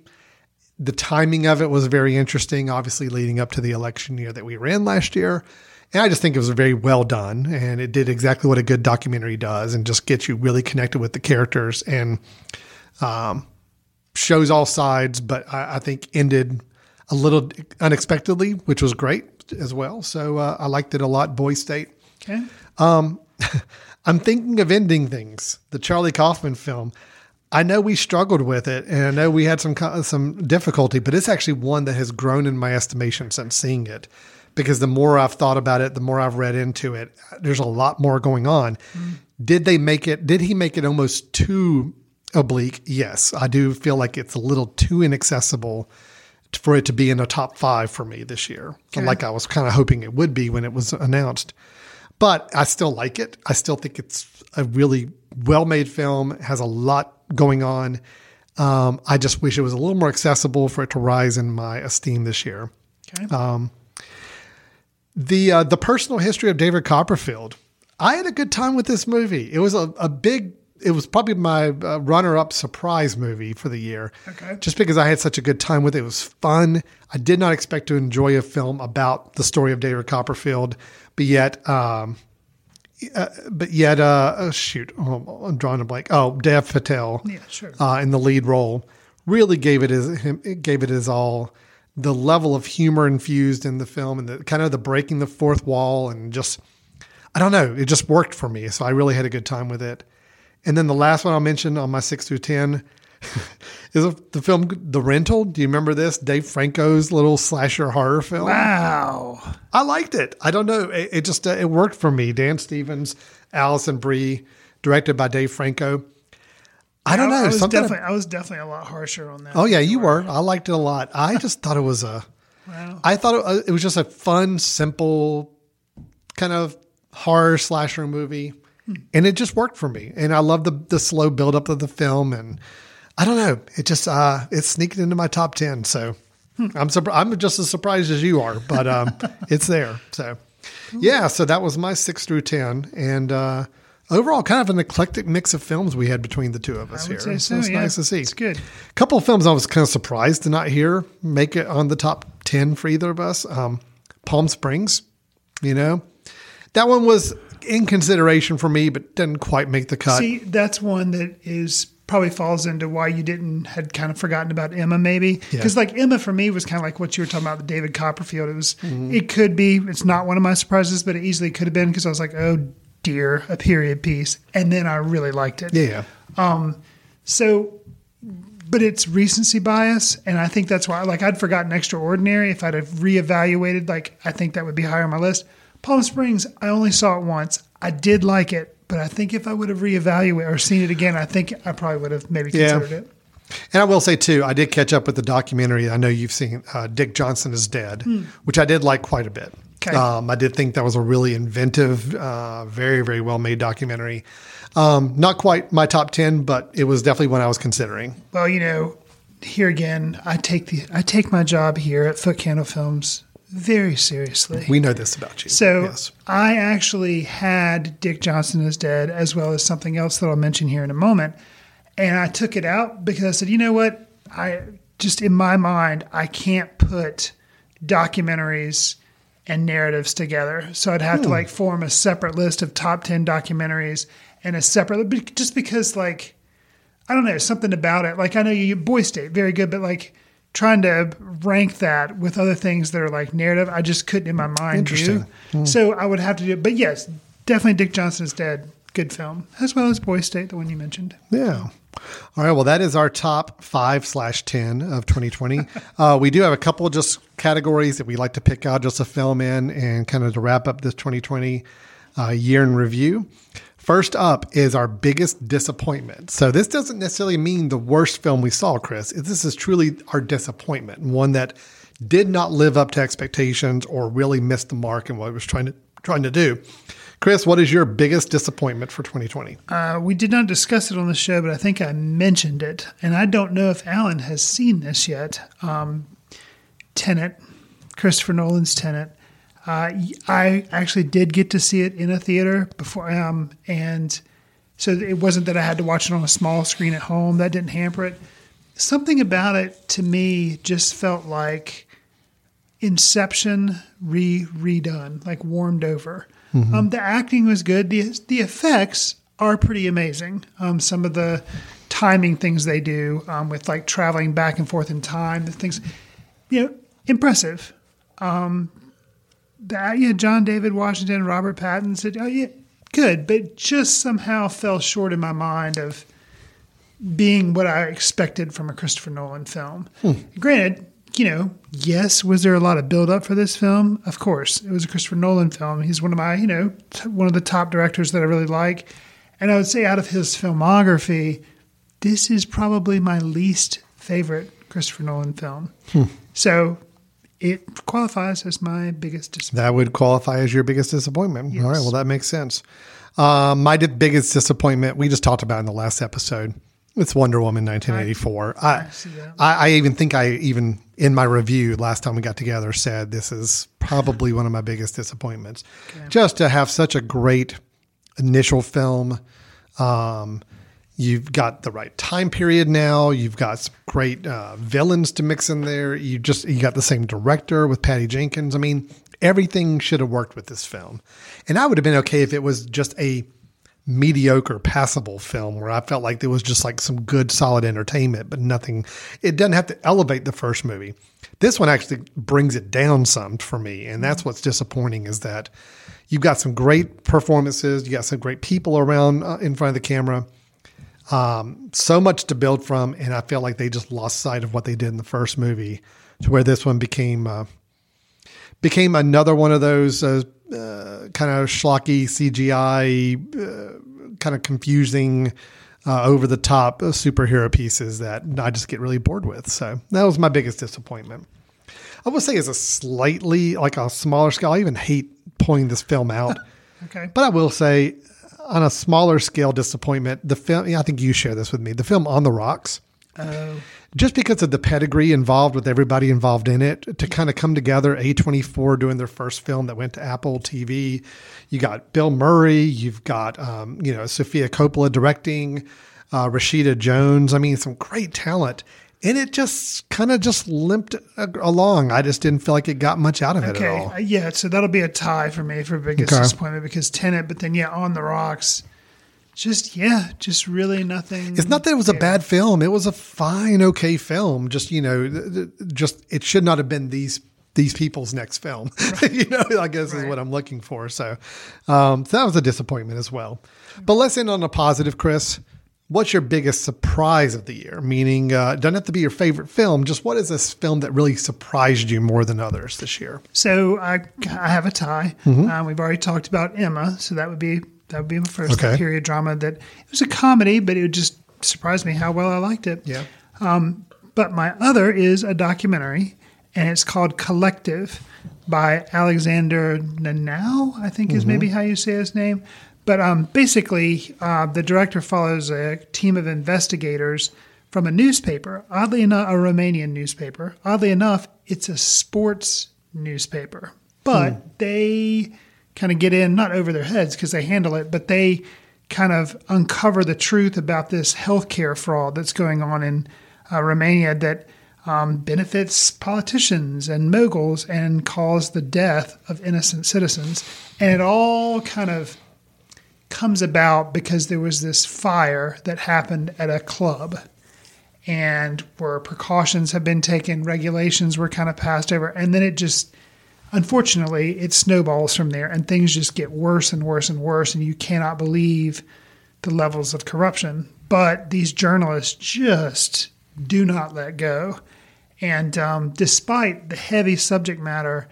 the timing of it was very interesting, obviously leading up to the election year that we were in last year. And I just think it was very well done. And it did exactly what a good documentary does and just gets you really connected with the characters and um, shows all sides, but I, I think ended a little unexpectedly, which was great as well. So uh, I liked it a lot. Boy State. okay. <laughs> I'm thinking of ending things. The Charlie Kaufman film. I know we struggled with it, and I know we had some some difficulty, but it's actually one that has grown in my estimation since seeing it. Because the more I've thought about it, the more I've read into it. There's a lot more going on. Mm. Did they make it? Did he make it almost too oblique? Yes, I do feel like it's a little too inaccessible for it to be in the top five for me this year. Like I was kind of hoping it would be when it was announced but I still like it. I still think it's a really well made film, has a lot going on. Um, I just wish it was a little more accessible for it to rise in my esteem this year. Okay. The uh, the personal history of David Copperfield. I had a good time with this movie. It was a, a big it was probably my uh, runner-up surprise movie for the year. Okay. Just because I had such a good time with it, it was fun. I did not expect to enjoy a film about the story of David Copperfield, but yet, um, uh, but yet, uh, oh, shoot, oh, I'm drawing a blank. Oh, Dev Patel, Yeah, sure. uh, in the lead role, really gave it his him, it gave it his all. The level of humor infused in the film, and the kind of the breaking the fourth wall, and just I don't know, it just worked for me. So I really had a good time with it. And then the last one I'll mention on my six through ten is the film The Rental. Do you remember this? Dave Franco's little slasher horror film. Wow. I liked it. I don't know. It, it just uh, it worked for me. Dan Stevens, Alison Brie, directed by Dave Franco. I don't know. I was definitely I was definitely a lot harsher on that. Oh yeah, you were. I liked it a lot. I <laughs> just thought it was a. Wow. I thought it, uh, it was just a fun, simple, kind of horror slasher movie, and it just worked for me. And I love the the slow build up of the film, and I don't know, it just uh, it sneaked into my top ten. So I'm surprised. I'm just as surprised as you are, but um, <laughs> it's there. So yeah, so that was my six through ten, and uh, overall, kind of an eclectic mix of films we had between the two of us here. say so, it's yeah. nice to see. It's good. A couple of films I was kind of surprised to not hear make it on the top 10 for either of us. Um, Palm Springs, you know, that one was in consideration for me, but didn't quite make the cut. See, that's one that is probably falls into why you didn't had kind of forgotten about Emma, maybe Yeah. because like Emma for me was kind of like what you were talking about, the David Copperfield. It was, Mm-hmm. it could be, it's not one of my surprises, but it easily could have been because I was like, oh dear, a period piece, and then I really liked it. yeah. um So, but it's recency bias, and I think that's why. Like, I'd forgotten Extraordinary. If I'd have reevaluated, like, I think that would be higher on my list. Palm Springs, I only saw it once. I did like it, but I think if I would have reevaluated or seen it again, I think I probably would have maybe Yeah. considered it. And I will say too, I did catch up with the documentary. I know you've seen uh, Dick Johnson is Dead, which I did like quite a bit. Okay. Um, I did think that was a really inventive, uh, very, very well made documentary. Um, not quite my top 10, but it was definitely one I was considering. Well, you know, here again, I take the I take my job here at Foot Candle Films very seriously. We know this about you. So yes. I actually had Dick Johnson is dead, as well as something else that I'll mention here in a moment. And I took it out because I said, you know what? I just in my mind, I can't put documentaries and narratives together. So I'd have to hmm. like form a separate list of top 10 documentaries and a separate, just because like, I don't know, something about it. Like I know you, Boy State, very good, but like trying to rank that with other things that are like narrative, I just couldn't in my mind do. Interesting. So I would have to do it. But yes, definitely Dick Johnson is dead. Good film, as well as Boy State, the one you mentioned. Yeah. All right. Well, that is our top five slash 10 of 2020. <laughs> uh, we do have a couple just categories that we like to pick out just to film in and kind of to wrap up this 2020 uh, year in review. First up is our biggest disappointment. So this doesn't necessarily mean the worst film we saw, Chris. This is truly our disappointment, one that did not live up to expectations or really missed the mark in what it was trying to trying to do. Chris, what is your biggest disappointment for 2020? Uh, we did not discuss it on the show, but I think I mentioned it. And I don't know if Alan has seen this yet. Um, Tenet, Christopher Nolan's Tenet. Uh, I actually did get to see it in a theater before, um, and so it wasn't that I had to watch it on a small screen at home. That didn't hamper it. Something about it to me just felt like Inception re redone, like warmed over. Um, the acting was good. the The effects are pretty amazing. Um, some of the timing things they do um, with like traveling back and forth in time, the things, you know, impressive. Um, that yeah, John David Washington, Robert Pattinson said, oh yeah, good, but just somehow fell short in my mind of being what I expected from a Christopher Nolan film. Hmm. Granted, you know, yes, was there a lot of build up for this film? Of course, it was a Christopher Nolan film. He's one of my, you know, t- one of the top directors that I really like. And I would say out of his filmography, this is probably my least favorite Christopher Nolan film. Hmm. So it qualifies as my biggest disappointment. That would qualify as your biggest disappointment. All right. Well, that makes sense. Um, my di- biggest disappointment, we just talked about in the last episode. It's Wonder Woman 1984. I, see that. I, I even think I even in my review last time we got together said this is probably one of my biggest disappointments. Just to have such a great initial film, um, You've got the right time period now. You've got great uh, villains to mix in there. You just you got the same director with Patty Jenkins. I mean, everything should have worked with this film, and I would have been okay if it was just a mediocre, passable film where I felt like there was just like some good, solid entertainment, but nothing. It doesn't have to elevate the first movie. This one actually brings it down some for me, and that's what's disappointing is that you've got some great performances, you got some great people around uh, in front of the camera um, so much to build from, and I feel like they just lost sight of what they did in the first movie, to where this one became uh, became another one of those uh, uh, kind of schlocky CGI, uh, kind of confusing, uh, over the top superhero pieces that I just get really bored with. So that was my biggest disappointment. I would say, as a slightly like a smaller scale, I even hate pulling this film out. <laughs> Okay. But I will say, on a smaller scale disappointment, the film, I think you share this with me, the film On the Rocks. Oh. Just because of the pedigree involved with everybody involved in it, to kind of come together, A24 doing their first film that went to Apple TV. You got Bill Murray, you've got, um, you know, Sofia Coppola directing, uh, Rashida Jones. I mean, some great talent. And it just kind of just limped along. I just didn't feel like it got much out of it Okay. at all. Uh, yeah, so that'll be a tie for me for biggest Okay. disappointment because Tenet, but then yeah, on the rocks. Just yeah, just really nothing. It's not that it was a bad film. It was a fine, okay film. Just you know, just it should not have been these these people's next film. <laughs> you know, I guess is what I'm looking for. So, um, so that was a disappointment as well. But let's end on a positive, Chris. What's your biggest surprise of the year? Meaning, uh, it doesn't have to be your favorite film. Just what is this film that really surprised you more than others this year? So I, I have a tie. Um, we've already talked about Emma, so that would be that would be my first Okay. period drama. That it was a comedy, but it would just surprised me how well I liked it. Yeah. But my other is a documentary, and it's called Collective by Alexander Nanau, I think is maybe how you say his name. But um, basically, uh, the director follows a team of investigators from a newspaper, oddly enough, a Romanian newspaper. Oddly enough, it's a sports newspaper. But they kind of get in, not over their heads because they handle it, but they kind of uncover the truth about this healthcare fraud that's going on in uh, Romania that um, benefits politicians and moguls and caused the death of innocent citizens. And it all kind of comes about because there was this fire that happened at a club and where precautions have been taken, regulations were kind of passed over, and then it just unfortunately it snowballs from there and things just get worse and worse and worse and you cannot believe the levels of corruption. But these journalists just do not let go. And um, despite the heavy subject matter,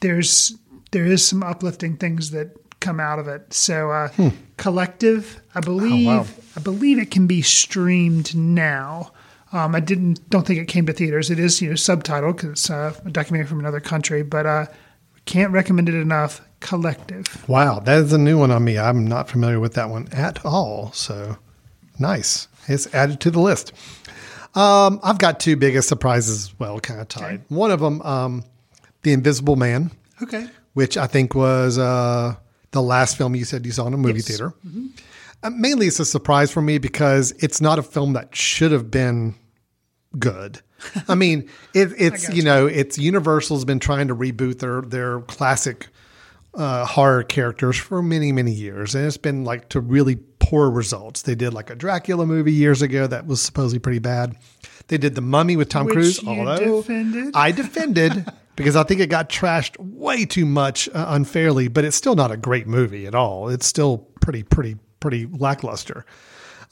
there's there is some uplifting things that come out of it. So, uh, collective, I believe, wow. I believe it can be streamed now. Um, I didn't don't think it came to theaters. It is you know subtitled because it's uh, a documentary from another country, but uh, can't recommend it enough. Collective. Wow, that is a new one on me. I'm not familiar with that one at all. So nice. It's added to the list. Um, I've got two biggest surprises well, kind of tied. One of them, um, The Invisible Man, Okay. which I think was uh, the last film you said you saw in a movie Yes. theater. Uh, mainly, it's a surprise for me because it's not a film that should have been good. I mean, <laughs> it, it's got you know, it's Universal's been trying to reboot their their classic uh, horror characters for many many years, and it's been like to really poor results. They did like a Dracula movie years ago that was supposedly pretty bad. They did the Mummy with Tom Which Cruise, you although defended? I defended <laughs> because I think it got trashed way too much uh, unfairly, but it's still not a great movie at all. It's still pretty pretty pretty lackluster.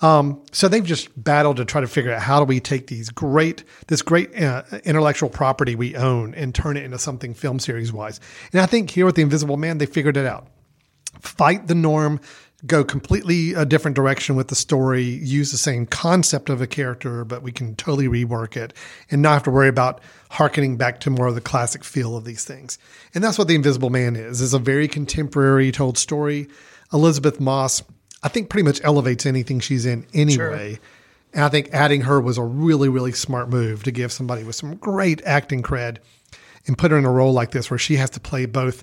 Um, so they've just battled to try to figure out how do we take these great, this great uh, intellectual property we own and turn it into something film series wise. And I think here with the Invisible Man, they figured it out. Fight the norm, go completely a different direction with the story, use the same concept of a character, but we can totally rework it and not have to worry about harkening back to more of the classic feel of these things. And that's what the Invisible Man is. Is a very contemporary told story. Elisabeth Moss, I think pretty much elevates anything she's in anyway. And I think adding her was a really, really smart move to give somebody with some great acting cred and put her in a role like this where she has to play both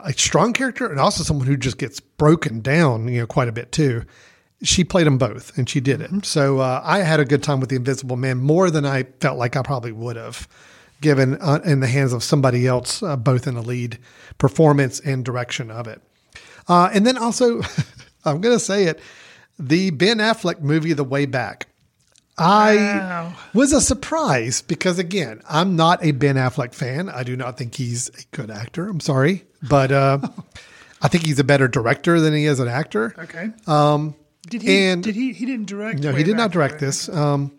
a strong character and also someone who just gets broken down, you know, quite a bit too. she played them both and she did it. So uh, I had a good time with The Invisible Man more than I felt like I probably would have given uh, in the hands of somebody else, uh, both in the lead performance and direction of it. Uh, and then also, <laughs> I'm going to say it the Ben Affleck movie, The Way Back. I Wow. was a surprise because, again, I'm not a Ben Affleck fan. I do not think he's a good actor. I'm sorry. But uh, I think he's a better director than he is an actor. Okay. Um, did he? and- did he? He didn't direct. No, he did not direct this. Um,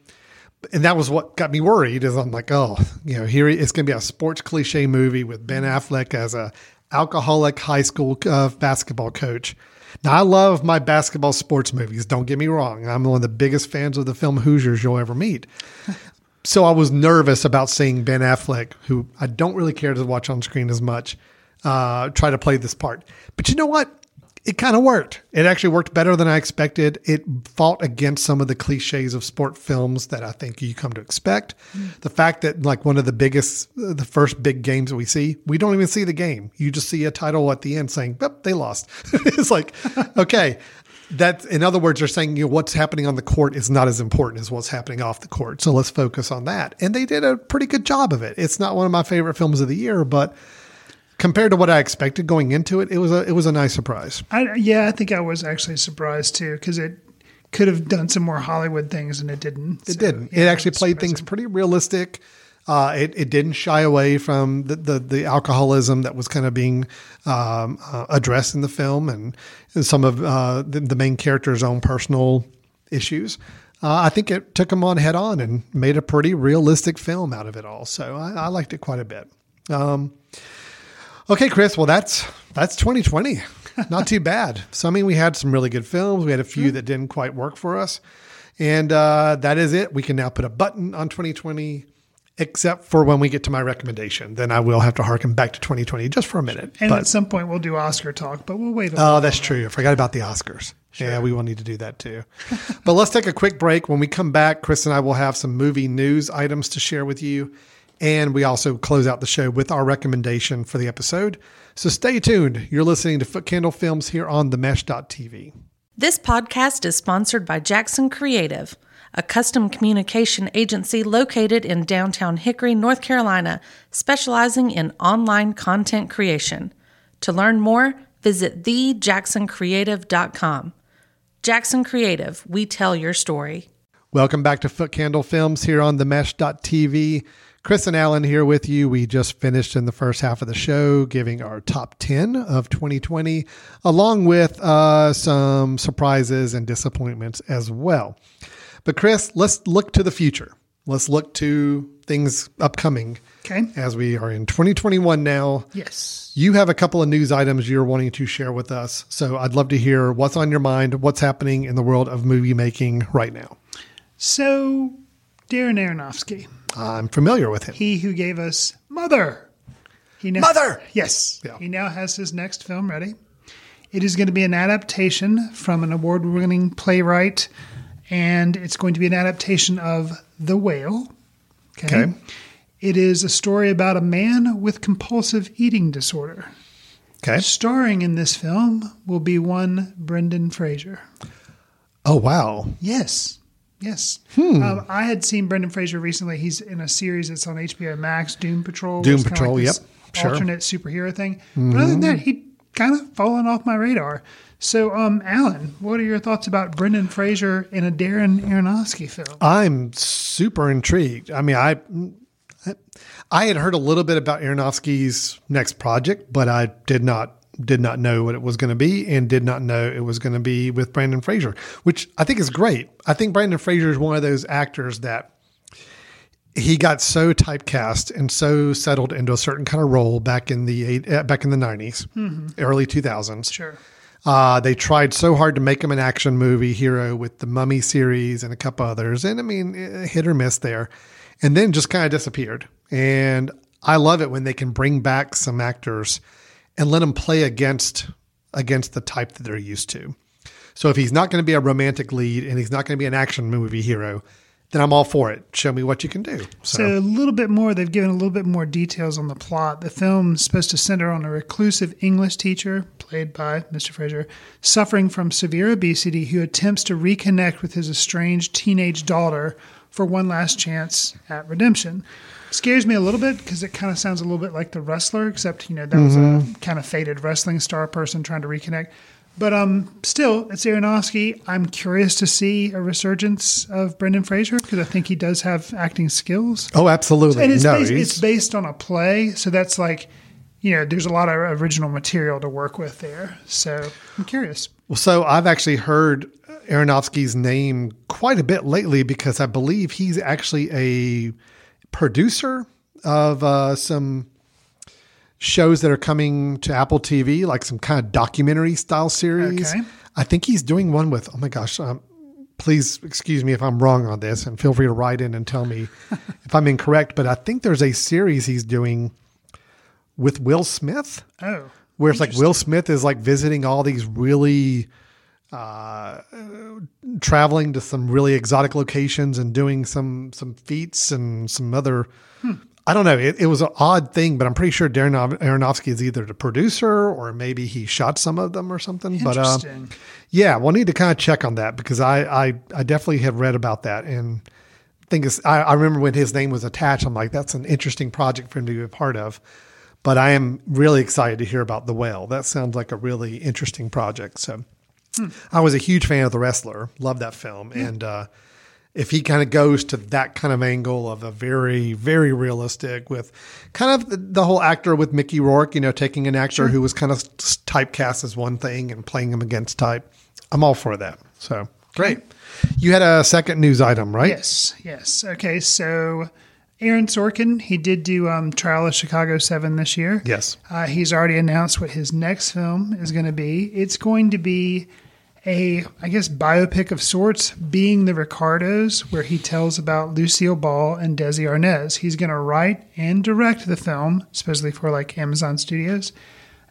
and that was what got me worried. Is I'm like, oh, you know, here it's going to be a sports cliche movie with Ben Affleck as a alcoholic high school uh, basketball coach. Now, I love my basketball sports movies. Don't get me wrong. I'm one of the biggest fans of the film Hoosiers you'll ever meet. <laughs> so I was nervous about seeing Ben Affleck, who I don't really care to watch on screen as much, uh, try to play this part. But you know what? It kind of worked. It actually worked better than I expected. It fought against some of the cliches of sport films that I think you come to expect. The fact that like one of the biggest, the first big games that we see, we don't even see the game. You just see a title at the end saying, "Yep, they lost." <laughs> it's like, <laughs> okay, that in other words, they're saying you know, what's happening on the court is not as important as what's happening off the court. So let's focus on that. And they did a pretty good job of it. It's not one of my favorite films of the year, but compared to what I expected going into it, it was a it was a nice surprise. I, yeah, I think I was actually surprised too because it could have done some more Hollywood things and it didn't. It didn't. it actually played things pretty realistic. Uh, it, it didn't shy away from the, the, the alcoholism that was kind of being um, uh, addressed in the film and some of uh, the, the main character's own personal issues. Uh, I think it took them on head on and made a pretty realistic film out of it all. So I, I liked it quite a bit. Um, okay, Chris. Well, that's that's 2020. Not too bad. So I mean, we had some really good films. We had a few that didn't quite work for us, and uh, that is it. We can now put a button on 2020. Except for when we get to my recommendation, then I will have to harken back to 2020 just for a minute. And but at some point we'll do Oscar talk, but we'll wait. A Oh, that's true. I forgot about the Oscars. Yeah, we will need to do that too. <laughs> but let's take a quick break. When we come back, Chris and I will have some movie news items to share with you. And we also close out the show with our recommendation for the episode. So stay tuned. You're listening to Foot Candle Films here on themesh.tv. This podcast is sponsored by Jackson Creative, a custom communication agency located in downtown Hickory, North Carolina, specializing in online content creation. To learn more, visit thejacksoncreative.com. Jackson Creative, we tell your story. Welcome back to Foot Candle Films here on themesh.tv. Chris and Alan here with you. We just finished in the first half of the show giving our top 10 of 2020, along with uh, some surprises and disappointments as well. But, Chris, let's look to the future. Let's look to things upcoming Okay. as we are in 2021 now. Yes. You have a couple of news items you're wanting to share with us. So, I'd love to hear what's on your mind, what's happening in the world of movie making right now. So, Darren Aronofsky, I'm familiar with him. he who gave us Mother. He now, Mother! Yes. Yeah. He now has his next film ready. It is going to be an adaptation from an award winning playwright, and it's going to be an adaptation of The Whale. Okay. It is a story about a man with compulsive eating disorder. Okay. Starring in this film will be one Brendan Fraser. Oh wow. Yes. Yes. Hmm. Um, I had seen Brendan Fraser recently. He's in a series that's on HBO Max, Doom Patrol. Doom Patrol, this yep, sure. Mm-hmm. Alternate superhero thing. But other than that, he kind of fallen off my radar. So, um, Alan, what are your thoughts about Brendan Fraser in a Darren Aronofsky film? I'm super intrigued. I mean, I I had heard a little bit about Aronofsky's next project, but I did not did not know what it was going to be, and did not know it was going to be with Brendan Fraser, which I think is great. I think Brendan Fraser is one of those actors that he got so typecast and so settled into a certain kind of role back in the eight, uh, back in the 90s, early two thousands. Sure. Uh, they tried so hard to make him an action movie hero with the Mummy series and a couple others, and I mean, eh, hit or miss there, and then just kind of disappeared. And I love it when they can bring back some actors and let them play against against the type that they're used to. So if he's not going to be a romantic lead and he's not going to be an action movie hero, then I'm all for it. Show me what you can do. So a little bit more, they've given a little bit more details on the plot. The film's supposed to center on a reclusive English teacher, played by Mr. Fraser, suffering from severe obesity who attempts to reconnect with his estranged teenage daughter for one last chance at redemption. Scares me a little bit because it kind of sounds a little bit like the wrestler, except you know that was a kind of faded wrestling star person trying to reconnect. But um, still, it's Aronofsky. I'm curious to see a resurgence of Brendan Fraser because I think he does have acting skills. oh, absolutely. And it's, no, based, it's based on a play, so that's like, you know, there's a lot of original material to work with there. So I'm curious. Well, so I've actually heard Aronofsky's name quite a bit lately because I believe he's actually a producer of uh, some shows that are coming to Apple TV, like some kind of documentary style series. Okay. I think he's doing one with, oh my gosh, um, please excuse me if I'm wrong on this and feel free to write in and tell me <laughs> if I'm incorrect, but I think there's a series he's doing with Will Smith Oh, where it's like Will Smith is like visiting all these really uh, traveling to some really exotic locations and doing some some feats and some other. I don't know. It, it was an odd thing, but I'm pretty sure Darren Aronofsky is either the producer or maybe he shot some of them or something. But uh, yeah, we'll need to kind of check on that because I I, I definitely have read about that and think it's, I, I remember when his name was attached. I'm like, that's an interesting project for him to be a part of. But I am really excited to hear about the whale. That sounds like a really interesting project. So I was a huge fan of the wrestler. Love that film. And uh, if he kind of goes to that kind of angle of a very, very realistic with kind of the, the whole actor with Mickey Rourke, you know, taking an actor who was kind of typecast as one thing and playing him against type, I'm all for that. So great. You had a second news item, right? Yes, yes. Okay, so Aaron Sorkin, he did do um, Trial of Chicago 7 this year. Yes. Uh, he's already announced what his next film is going to be. It's going to be a, I guess, biopic of sorts, being the Ricardos, where he tells about Lucille Ball and Desi Arnaz. He's going to write and direct the film, supposedly for like Amazon Studios.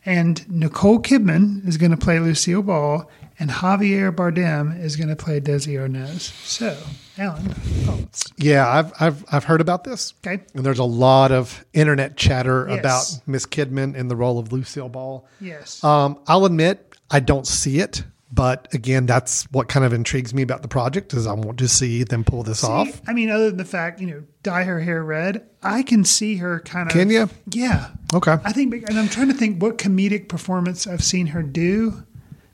And Nicole Kidman is going to play Lucille Ball, and Javier Bardem is going to play Desi Arnaz. So, Alan, thoughts? Yeah, I've I've I've heard about this. Okay. And there's a lot of internet chatter Yes. about Miss Kidman in the role of Lucille Ball. Yes. Um, I'll admit I don't see it, but again, that's what kind of intrigues me about the project is I want to see them pull this off. I mean, other than the fact, you know, dye her hair red, I can see her kind of. Can ya? Yeah. Okay. I think, and I'm trying to think what comedic performance I've seen her do.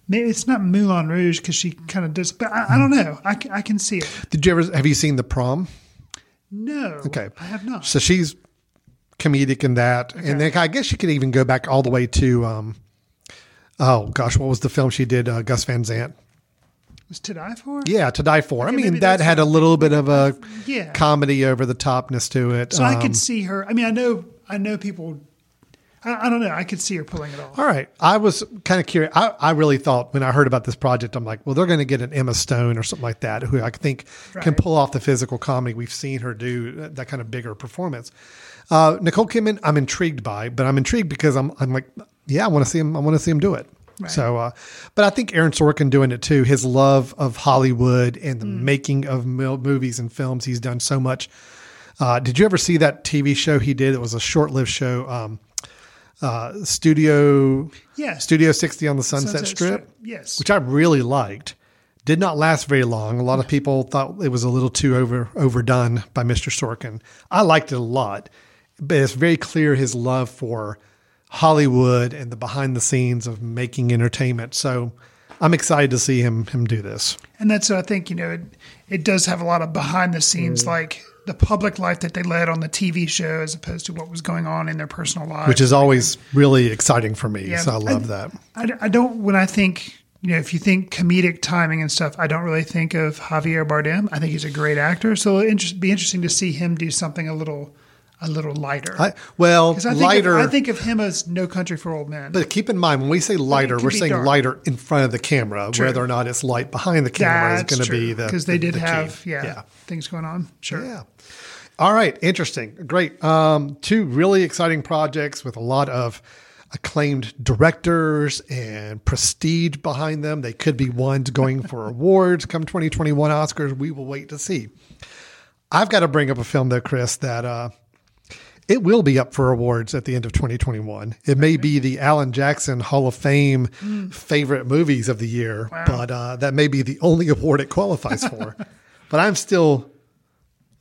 Maybe it's not Moulin Rouge because she kind of does, but I, I don't know. I, I can see it. Did you ever have you seen the prom? No. Okay. I have not. So she's comedic in that, and then I guess you could even go back all the way to, um, oh gosh, what was the film she did? Uh, Gus Van Sant. Was to die for? Yeah, to die for. I mean, that had a little bit of a Yeah. comedy over the topness to it. So I Um, could see her. I mean, I know, I know people. I, I don't know. I could see her pulling it off. All right. I was kind of curious. I, I really thought when I heard about this project, I'm like, well, they're going to get an Emma Stone or something like that, who I think can pull off the physical comedy. We've seen her do uh, that kind of bigger performance. Uh, Nicole Kidman, I'm intrigued by, but I'm intrigued because I'm, I'm like, yeah, I want to see him. I want to see him do it. So, uh, but I think Aaron Sorkin doing it too. His love of Hollywood and the making of mil- movies and films. He's done so much. Uh, did you ever see that TV show he did? It was a short-lived show. Um, uh, Studio Yes. Studio 60 on the Sunset, Strip, Yes. which I really liked. Did not last very long. A lot of people thought it was a little too over overdone by Mr. Sorkin. I liked it a lot, but it's very clear his love for Hollywood and the behind the scenes of making entertainment. So I'm excited to see him him do this. And that's I think you know it, it does have a lot of behind the scenes like the public life that they led on the TV show as opposed to what was going on in their personal lives. Which is always really exciting for me. Yeah, so I love that. I, I don't when I think you know if you think comedic timing and stuff, I don't really think of Javier Bardem. I think he's a great actor, so it'll inter- be interesting to see him do something a little a little lighter. I, well, I think lighter. Of, I think of him as No Country for Old Men. But keep in mind when we say lighter, we're saying dark. lighter in front of the camera. True. Whether or not it's light behind the camera is going to be the because they the- did the have yeah, yeah, things going on. Sure. yeah. All right, interesting, great. Um, two really exciting projects with a lot of acclaimed directors and prestige behind them. They could be ones going for <laughs> awards come 2021 Oscars. We will wait to see. I've got to bring up a film though, Chris, that uh, it will be up for awards at the end of 2021. It may be the Alan Jackson Hall of Fame favorite movies of the year, but uh, that may be the only <laughs> award it qualifies for. but I'm still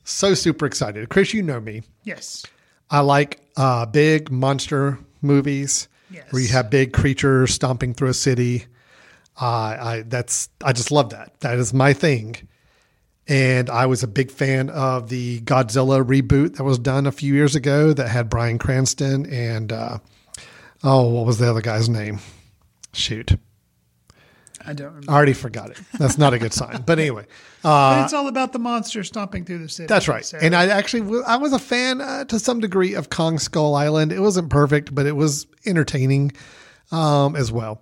so super excited. Chris, you know me. Yes. I like uh, big monster movies Yes. where you have big creatures stomping through a city. Uh, I that's I just love that. That is my thing. And I was a big fan of the Godzilla reboot that was done a few years ago that had Bryan Cranston and uh, oh, what was the other guy's name? Shoot, I don't remember. I already forgot it. That's not a good sign. But anyway, <laughs> but it's all about the monster stomping through the city. That's right. So- And I actually, I was a fan uh, to some degree of Kong Skull Island. It wasn't perfect, but it was entertaining um, as well.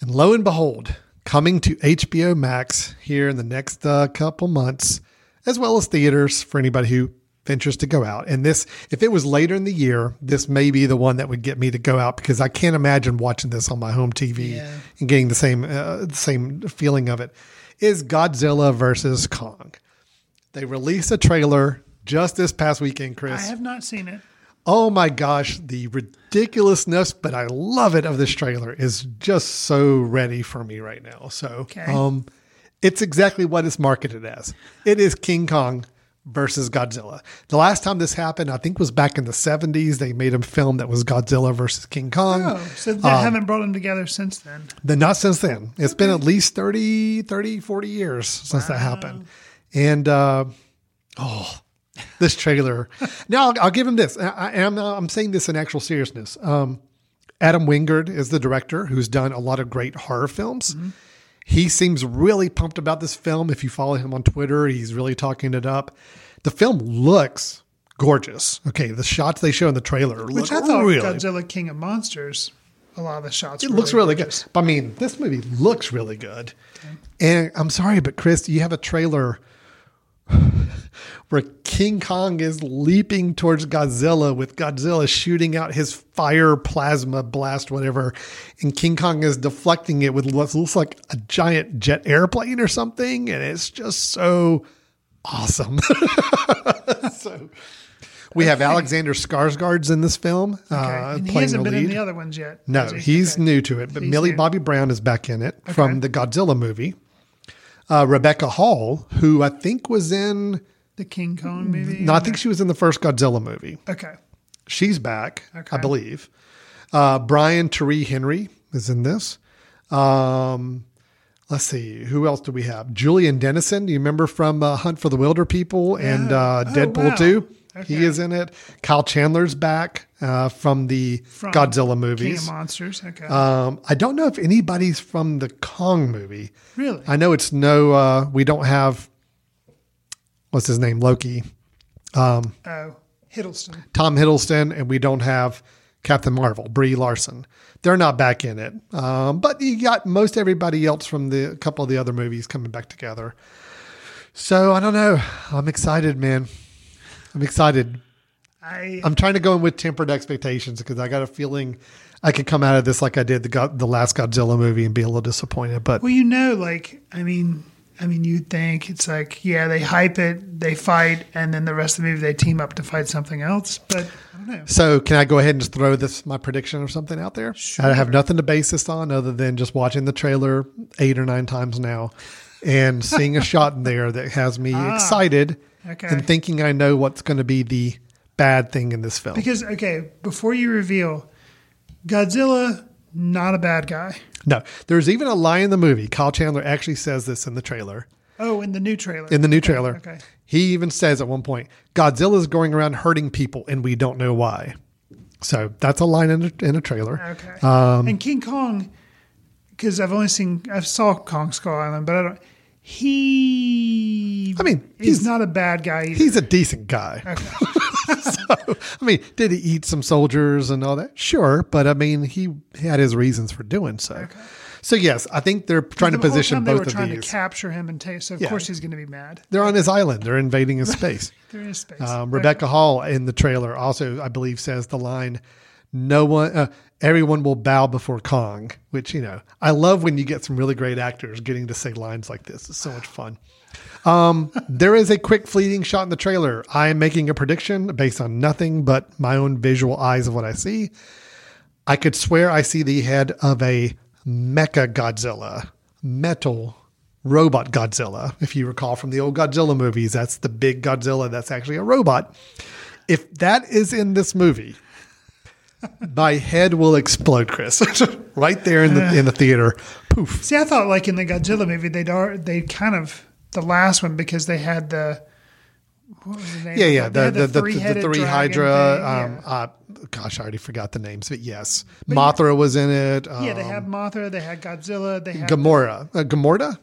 And lo and behold, coming to HBO Max here in the next uh, couple months, as well as theaters for anybody who ventures to go out. And this, if it was later in the year, this may be the one that would get me to go out because I can't imagine watching this on my home TV Yeah. and getting the same uh, same feeling of it. Is Godzilla versus Kong? They released a trailer just this past weekend, Chris. I have not seen it. oh my gosh, the ridiculousness, but I love it of this trailer is just so ready for me right now. So, Okay. um, it's exactly what it's marketed as. It is King Kong versus Godzilla. The last time this happened, I think, was back in the 70s. They made a film that was Godzilla versus King Kong. Oh, so they Um, haven't brought them together since then. Then not since then. It's been at least 30, 30, 40 years since that happened. And uh, oh, this trailer. <laughs> now I'll, I'll give him this. I, I am I'm saying this in actual seriousness. Um, Adam Wingard is the director who's done a lot of great horror films. He seems really pumped about this film. If you follow him on Twitter, he's really talking it up. The film looks gorgeous. Okay, the shots they show in the trailer Which I thought really Godzilla King of Monsters, a lot of the shots. it were looks really gorgeous. good. I mean, this movie looks really good. And I'm sorry, but Chris, you have a trailer <sighs> <laughs> where King Kong is leaping towards Godzilla with Godzilla shooting out his fire plasma blast, whatever. And King Kong is deflecting it with what looks like a giant jet airplane or something. And it's just so awesome. <laughs> so we have Alexander Skarsgård's in this film. Okay. Uh, and he hasn't been in the other ones yet. No, he? he's Okay. new to it, but He's Millie new. Bobby Brown is back in it from the Godzilla movie. Uh, Rebecca Hall, who I think was in, the King Kong movie. no, I think she was in the first Godzilla movie. Okay. She's back, Okay. I believe. Uh, Brian Tyree Henry is in this. Um, let's see, who else do we have? Julian Dennison, do you remember from uh, Hunt for the Wilderpeople and uh, Oh, Deadpool wow. 2? Okay. He is in it. Kyle Chandler's back uh, from the From Godzilla King movies. of Monsters. Okay. Um, I don't know if anybody's from the Kong movie. really? I know it's no. Uh, we don't have what's his name, Loki, oh, Hiddleston. Tom Hiddleston, and we don't have Captain Marvel, Brie Larson. They're not back in it, um, but you got most everybody else from the a couple of the other movies coming back together. So I don't know. I'm excited, man. I'm excited. I I'm trying to go in with tempered expectations because I got a feeling I could come out of this like I did the God, the last Godzilla movie and be a little disappointed. But well, you know, like I mean, I mean, you'd think it's like, yeah, they hype it, they fight, and then the rest of the movie they team up to fight something else. But I don't know. So can I go ahead and just throw this my prediction or something out there? I have nothing to base this on other than just watching the trailer eight or nine times now and <laughs> seeing a shot in there that has me ah, excited okay. and thinking I know what's going to be the bad thing in this film. Because okay, before you reveal, Godzilla not a bad guy. No, there's even a lie in the movie. Kyle Chandler actually says this in the trailer. Oh, in the new trailer. In the new Okay, trailer, Okay. he even says at one point, Godzilla is going around hurting people, and we don't know why." So that's a line in a, in a trailer. Okay. Um, and King Kong, because I've only seen I saw Kong Skull Island, but I don't. He. I mean, he's, he's- not a bad guy. Either. He's a decent guy. Okay. <laughs> <laughs> so, I mean, did he eat some soldiers and all that? Sure, but I mean, he had his reasons for doing so. So yes, I think they're trying to The whole position time they were of trying these. to capture him and take. So of Yeah. course he's going to be mad. they're on his island. They're invading his space. <laughs> They're in space. Um, Rebecca Hall in the trailer also, I believe, says the line, no one, uh, everyone will bow before Kong, which, you know, I love when you get some really great actors getting to say lines like this. It's so much fun. Um, there is a quick fleeting shot in the trailer. I am making a prediction based on nothing but my own visual eyes of what I see. I could swear I see the head of a mecha Godzilla, metal robot Godzilla. If you recall from the old Godzilla movies, that's the big Godzilla that's actually a robot. If that is in this movie, my head will explode, Chris. <laughs> right there in the in the theater. Poof. See, I thought like in the Godzilla movie, they'd they kind of the last one because they had the what was the name? Yeah, yeah. The the, the, the, three-headed dragon Hydra. Um, yeah. uh, gosh, I already forgot the names, but yes, Mothra was in it. Um, yeah, they had Mothra, they had Godzilla, they had Gamora. Uh, Gamorta.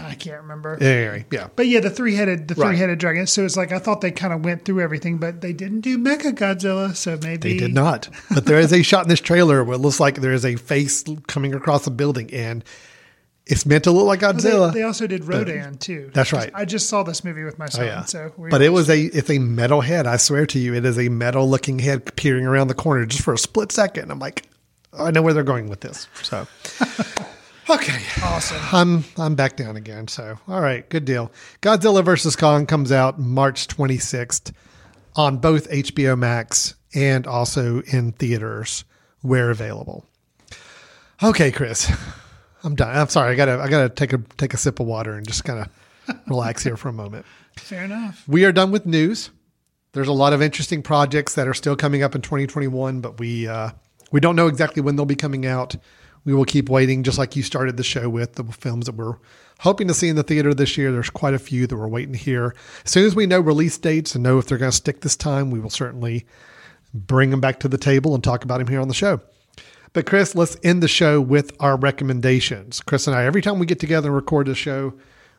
I can't remember. Anyway, yeah. But yeah, the three headed the Right. three headed dragon. So it's like I thought they kind of went through everything, but they didn't do Mecha Godzilla. So maybe They did not. But there is a shot in this trailer where it looks like there is a face coming across a building, and it's meant to look like Well, Godzilla. They, they also did Rodan too. That's right. I just saw this movie with my oh, son. Oh, yeah. So we but it was a it's a metal head. I swear to you, it is a metal looking head peering around the corner just for a split second. I'm like, I know where they're going with this. So <laughs> okay, awesome. I'm I'm back down again. So all right, good deal. Godzilla versus Kong comes out March 26th on both HBO Max and also in theaters where available. Okay, Chris. I'm done. I'm sorry. I gotta I gotta take a take a sip of water and just kind of <laughs> relax here for a moment. Fair enough. We are done with news. There's a lot of interesting projects that are still coming up in 2021, but we uh, we don't know exactly when they'll be coming out. We will keep waiting, just like you started the show with the films that we're hoping to see in the theater this year. There's quite a few that we're waiting to hear. As soon as we know release dates and know if they're going to stick this time, we will certainly bring them back to the table and talk about them here on the show. But Chris, let's end the show with our recommendations. Chris and I, every time we get together and record the show,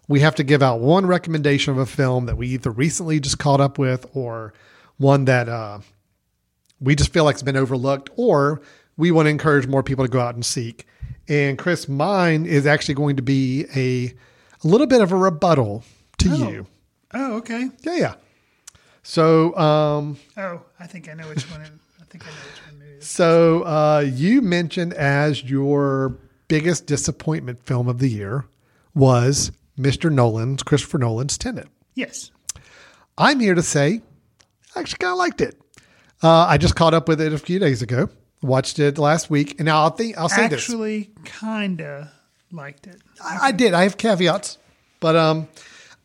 we have to give out one recommendation of a film that we either recently just caught up with or one that uh, we just feel like has been overlooked or we want to encourage more people to go out and seek. And Chris, mine is actually going to be a, a little bit of a rebuttal to you. Oh, okay. Yeah, yeah. So, um, Oh, I think I know which one. I think I know which one. So uh, you mentioned as your biggest disappointment film of the year was Mr. Nolan's Christopher Nolan's Tenet. Yes. I'm here to say I actually kind of liked it. Uh, I just caught up with it a few days ago. Watched it last week, and now I'll think I'll say this. Actually, kinda liked it. I, I did. I have caveats, but um,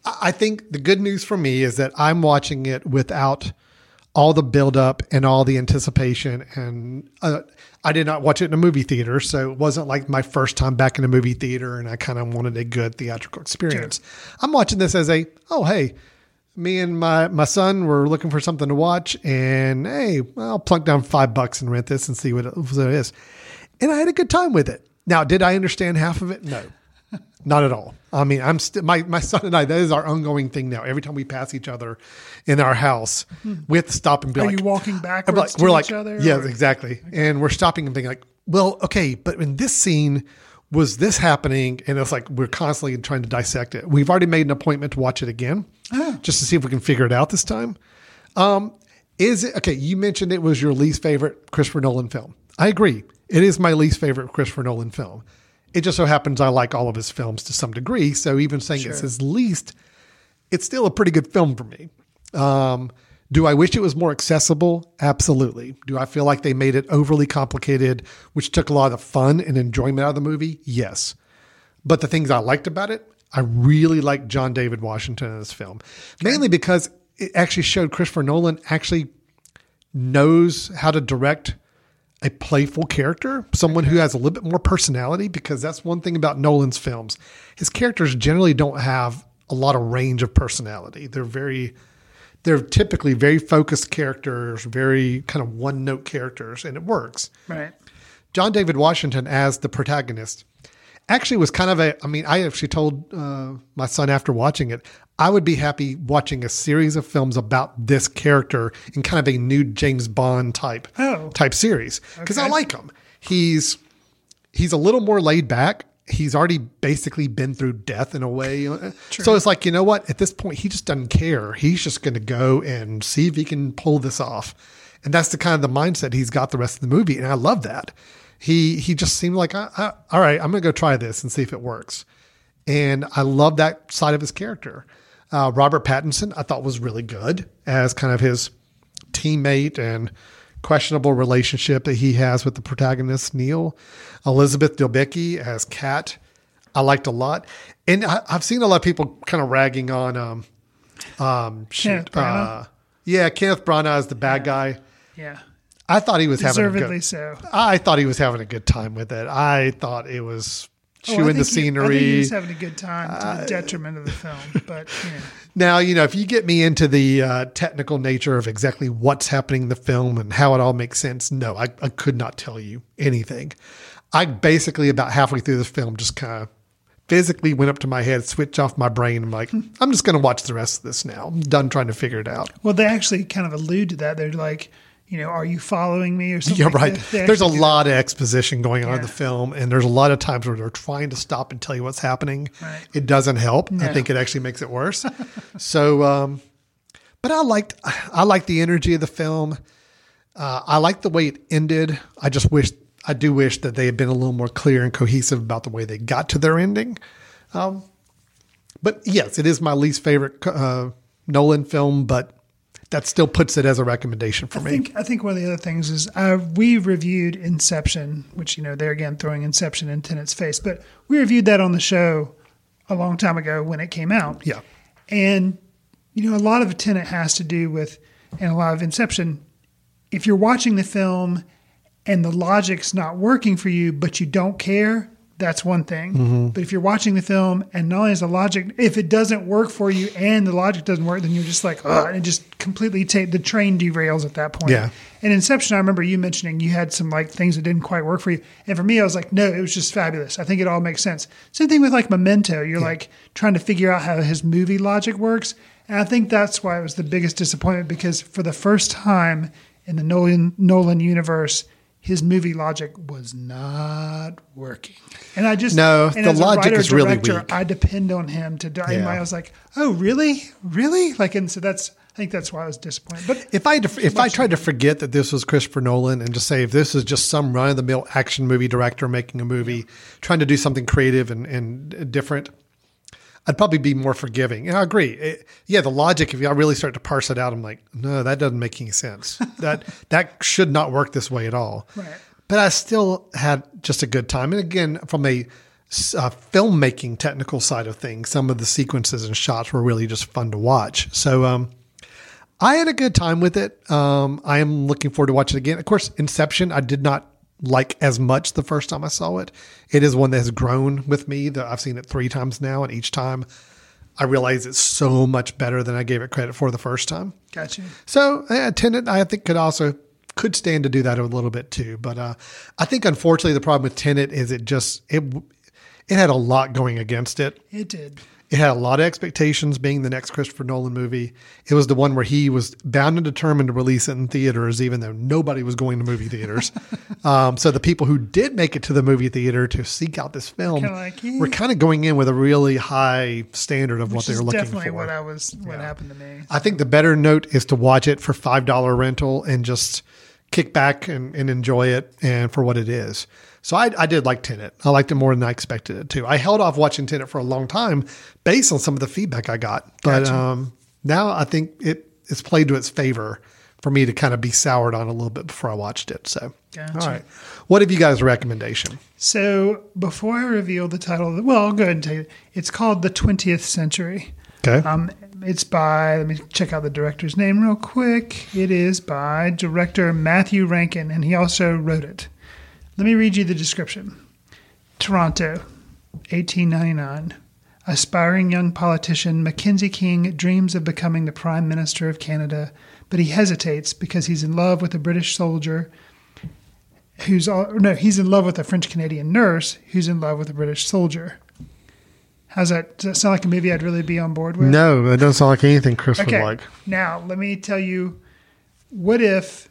I think the good news for me is that I'm watching it without all the buildup and all the anticipation. And uh, I did not watch it in a movie theater, so it wasn't like my first time back in a movie theater, and I kind of wanted a good theatrical experience. I'm watching this as a oh hey. Me and my, my son were looking for something to watch, and hey, I'll plunk down five bucks and rent this and see what it, what it is. And I had a good time with it. Now, did I understand half of it? No. Not at all. I mean, I'm still my my son and I. That is our ongoing thing now. Every time we pass each other in our house, we have to stop and be Are like, "Are you walking backwards like- we're each like, other? yeah, or- exactly. And we're stopping and being like, well, okay, but in this scene, was this happening? And it's like we're constantly trying to dissect it. We've already made an appointment to watch it again, just to see if we can figure it out this time. Um, is it okay? You mentioned it was your least favorite Christopher Nolan film. I agree. It is my least favorite Christopher Nolan film. It just so happens I like all of his films to some degree. So even saying it's his least, it's still a pretty good film for me. Um, do I wish it was more accessible? Absolutely. Do I feel like they made it overly complicated, which took a lot of the fun and enjoyment out of the movie? Yes. But the things I liked about it, I really liked John David Washington in this film, mainly because it actually showed Christopher Nolan actually knows how to direct a playful character, someone who mm-hmm. has a little bit more personality, because that's one thing about Nolan's films. His characters generally don't have a lot of range of personality. They're very, they're typically very focused characters, very kind of one note characters, and it works. Right. John David Washington as the protagonist actually was kind of a. I mean, I actually told uh, my son after watching it, I would be happy watching a series of films about this character in kind of a new James Bond type Oh. type series because I like him. He's he's a little more laid back. He's already basically been through death in a way. So it's like, you know what? At this point, he just doesn't care. He's just going to go and see if he can pull this off. and that's the kind of the mindset he's got the rest of the movie, and I love that. He he just seemed like, I, I, all right, I'm gonna go try this and see if it works, and I love that side of his character. Uh, Robert Pattinson, I thought was really good as kind of his teammate and questionable relationship that he has with the protagonist Neil. Elizabeth Debicki as Kat, I liked a lot, and I, have seen a lot of people kind of ragging on um um shoot, uh, yeah Kenneth Branagh is the bad guy. Yeah. I thought he was having a good, so. I thought he was having a good time with it. I thought it was Oh, chewing the think he- I think he scenery. was having a good time to the detriment of the film, but you know, Now, you know, if you get me into the uh, technical nature of exactly what's happening in the film and how it all makes sense, no, I, I could not tell you anything. I basically, about halfway through the film, just kind of physically went up to my head, switched off my brain. I'm like, I'm just going to watch the rest of this now. I'm done trying to figure it out. well, they actually kind of allude to that. They're like, you know, are you following me or <laughs> something? Yeah, like right. that. There's a lot of exposition going on in the film, and there's a lot of times where they're trying to stop and tell you what's happening. Right. It doesn't help. I think it actually makes it worse. <laughs> so, um, but I liked I liked the energy of the film. Uh, I liked the way it ended. I just wish I do wish that they had been a little more clear and cohesive about the way they got to their ending. Um, but yes, it is my least favorite uh, Nolan film, but that still puts it as a recommendation for I me. think I think one of the other things is uh, we reviewed Inception, which you know they're again throwing Inception in Tenet's face, but we reviewed that on the show a long time ago when it came out. Yeah. and you know a lot of Tenet has to do with, and a lot of Inception. If you're watching the film and the logic's not working for you, but you don't care, that's one thing. Mm-hmm. But if you're watching the film and not only is the logic, if it doesn't work for you and the logic doesn't work, then you're just like, oh, and it just completely take the train derails at that point. Yeah. And Inception, I remember you mentioning you had some like things that didn't quite work for you. And for me, I was like, no, it was just fabulous. I think it all makes sense. Same thing with like Memento. You're like trying to figure out how his movie logic works. And I think that's why it was the biggest disappointment because for the first time in the Nolan, Nolan universe, his movie logic was not working. And I just, No, the logic writer, is really director, weak. I depend on him to die. Yeah. I was like, oh, really? Really? Like, and so that's, I think that's why I was disappointed. But If I if I tried to forget that this was Christopher Nolan and just say if this is just some run of the mill action movie director making a movie, trying to do something creative and, and different, I'd probably be more forgiving. And I agree. It- yeah, the logic. If I really start to parse it out, I'm like, no, that doesn't make any sense. <laughs> that that should not work this way at all. Right. But I still had just a good time. And again, from a uh, filmmaking technical side of things, some of the sequences and shots were really just fun to watch. So um, I had a good time with it. Um, I am looking forward to watching it again. Of course, Inception, I did not like as much the first time I saw it. It is one that has grown with me. That I've seen it three times now, and each time I realize it's so much better than I gave it credit for the first time. gotcha. So Tenet, I think could also could stand to do that a little bit too. But uh, I think unfortunately the problem with Tenet is it just it it had a lot going against it. It did. It had a lot of expectations being the next Christopher Nolan movie. It was the one where he was bound and determined to release it in theaters, even though nobody was going to movie theaters. <laughs> um, so the people who did make it to the movie theater to seek out this film Kinda like, were kind of going in with a really high standard of what Which they is were looking definitely for. what I was. What happened to me? I think the better note is to watch it for five dollar rental and just kick back and, and enjoy it and for what it is. So I, I did like Tenet. I liked it more than I expected it to. I held off watching Tenet for a long time based on some of the feedback I got, but um, now I think it it's played to its favor for me to kind of be soured on a little bit before I watched it. So Gotcha. all right, what have you guys' recommendation? So before I reveal the title, of the, well, I'll go ahead and tell you. It's called The 20th Century. Okay, Um, it's by, let me check out the director's name real quick. It is by director Matthew Rankin, and he also wrote it. Let me read you the description Toronto, 1899. Aspiring young politician Mackenzie King dreams of becoming the Prime Minister of Canada, but he hesitates because he's in love with a British soldier who's all, no, he's in love with a French Canadian nurse who's in love with a British soldier. How's that? Does that sound like a movie I'd really be on board with? no, that doesn't sound like anything Chris Okay. would like. Now, let me tell you what if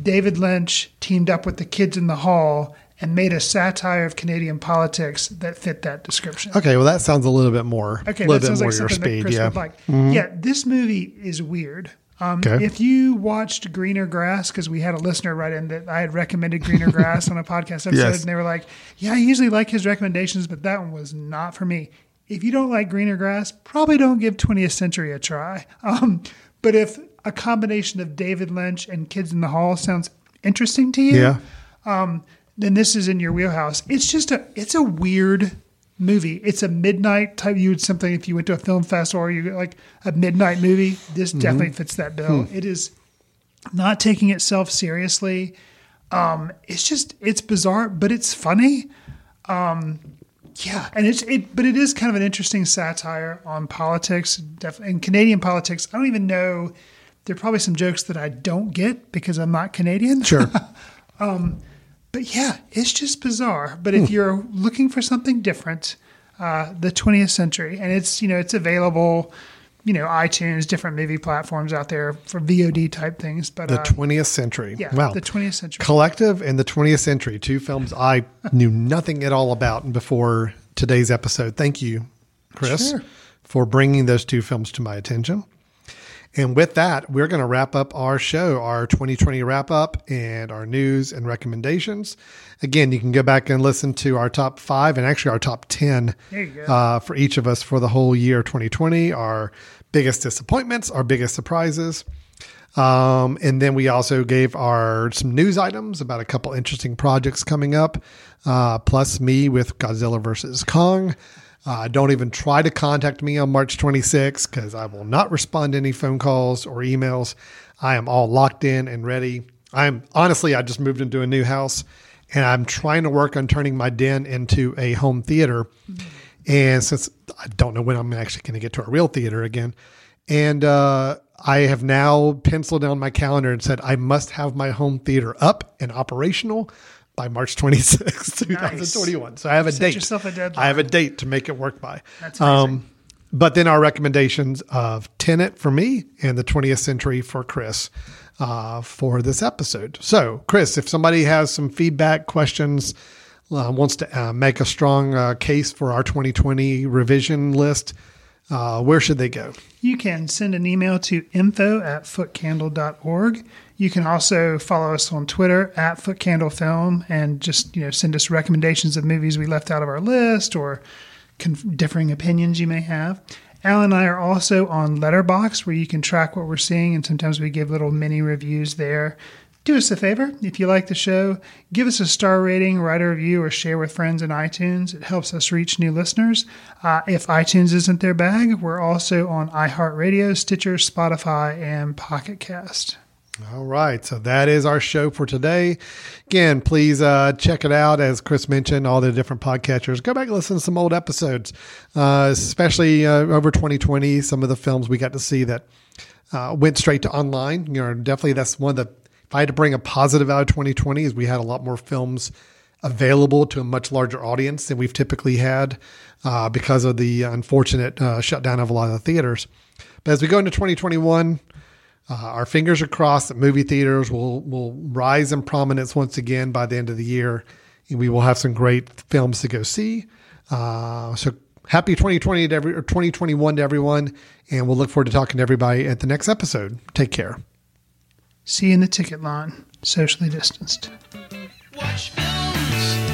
David Lynch teamed up with the kids in the hall and made a satire of Canadian politics that fit that description? Okay, well that sounds a little bit more, Okay, a little that bit sounds more like your something that speed. Chris Yeah, would like. Yeah, this movie is weird. Okay. If you watched Greener Grass, because we had a listener write in that I had recommended Greener Grass on a <laughs> podcast episode, Yes. and they were like, "Yeah, I usually like his recommendations, but that one was not for me." If you don't like Greener Grass, probably don't give 20th Century a try. Um, but if a combination of David Lynch and Kids in the Hall sounds interesting to you, Yeah. then this is in your wheelhouse. It's just a it's a weird movie. It's a midnight type. You would something if you went to a film festival or you like a midnight movie. This definitely fits that bill. It is not taking itself seriously. Um, it's just it's bizarre, but it's funny. Um, yeah, and it's it, but it is kind of an interesting satire on politics, def- and Canadian politics. I don't even know. There are probably some jokes that I don't get because I'm not Canadian. Sure. <laughs> But yeah, it's just bizarre. But if you're looking for something different, uh, the 20th century, and it's you know it's available, you know iTunes, different movie platforms out there for VOD type things. But The uh, 20th century. yeah, Wow. the 20th century. Collective and the 20th Century, two films I knew nothing at all about before today's episode. Thank you, Chris, Sure. for bringing those two films to my attention. And with that, we're going to wrap up our show, our 2020 wrap up, and our news and recommendations. Again, you can go back and listen to our top five and actually our top 10 There you go. uh, for each of us for the whole year 2020, our biggest disappointments, our biggest surprises. Um, and then we also gave our some news items about a couple interesting projects coming up, uh, plus me with Godzilla versus Kong. Uh, don't even try to contact me on March 26th because I will not respond to any phone calls or emails. I am all locked in and ready. I'm honestly, I just moved into a new house and I'm trying to work on turning my den into a home theater. And since I don't know when I'm actually going to get to a real theater again, and uh, I have now penciled down my calendar and said I must have my home theater up and operational by March 26th, <laughs> 2021. So I have a Set date. yourself a deadline. I have a date to make it work by. That's amazing. Um, but then our recommendations of Tenet for me and the 20th Century for Chris uh, for this episode. So, Chris, if somebody has some feedback, questions, uh, wants to uh, make a strong uh, case for our 2020 revision list, uh, where should they go? You can send an email to info at footcandle.org. You can also follow us on Twitter at footcandlefilm and just, you know, send us recommendations of movies we left out of our list or conf- differing opinions you may have. Al and I are also on Letterboxd where you can track what we're seeing and sometimes we give little mini reviews there. Do us a favor, if you like the show, give us a star rating, write a review, or share with friends in iTunes. It helps us reach new listeners. Uh, if iTunes isn't their bag, we're also on iHeartRadio, Stitcher, Spotify, and Pocket Cast. All right. So that is our show for today. Again, please uh, check it out. As Chris mentioned, all the different podcatchers. Go back and listen to some old episodes, uh, especially uh, over 2020. Some of the films we got to see that uh, went straight to online. You know, definitely that's one of the, if I had to bring a positive out of 2020, is we had a lot more films available to a much larger audience than we've typically had uh, because of the unfortunate uh, shutdown of a lot of the theaters. But as we go into 2021, uh, our fingers are crossed that movie theaters will will rise in prominence once again by the end of the year. And we will have some great films to go see. Uh, so happy 2020 to every or 2021 to everyone, and we'll look forward to talking to everybody at the next episode. Take care. See you in the ticket line, socially distanced. Watch films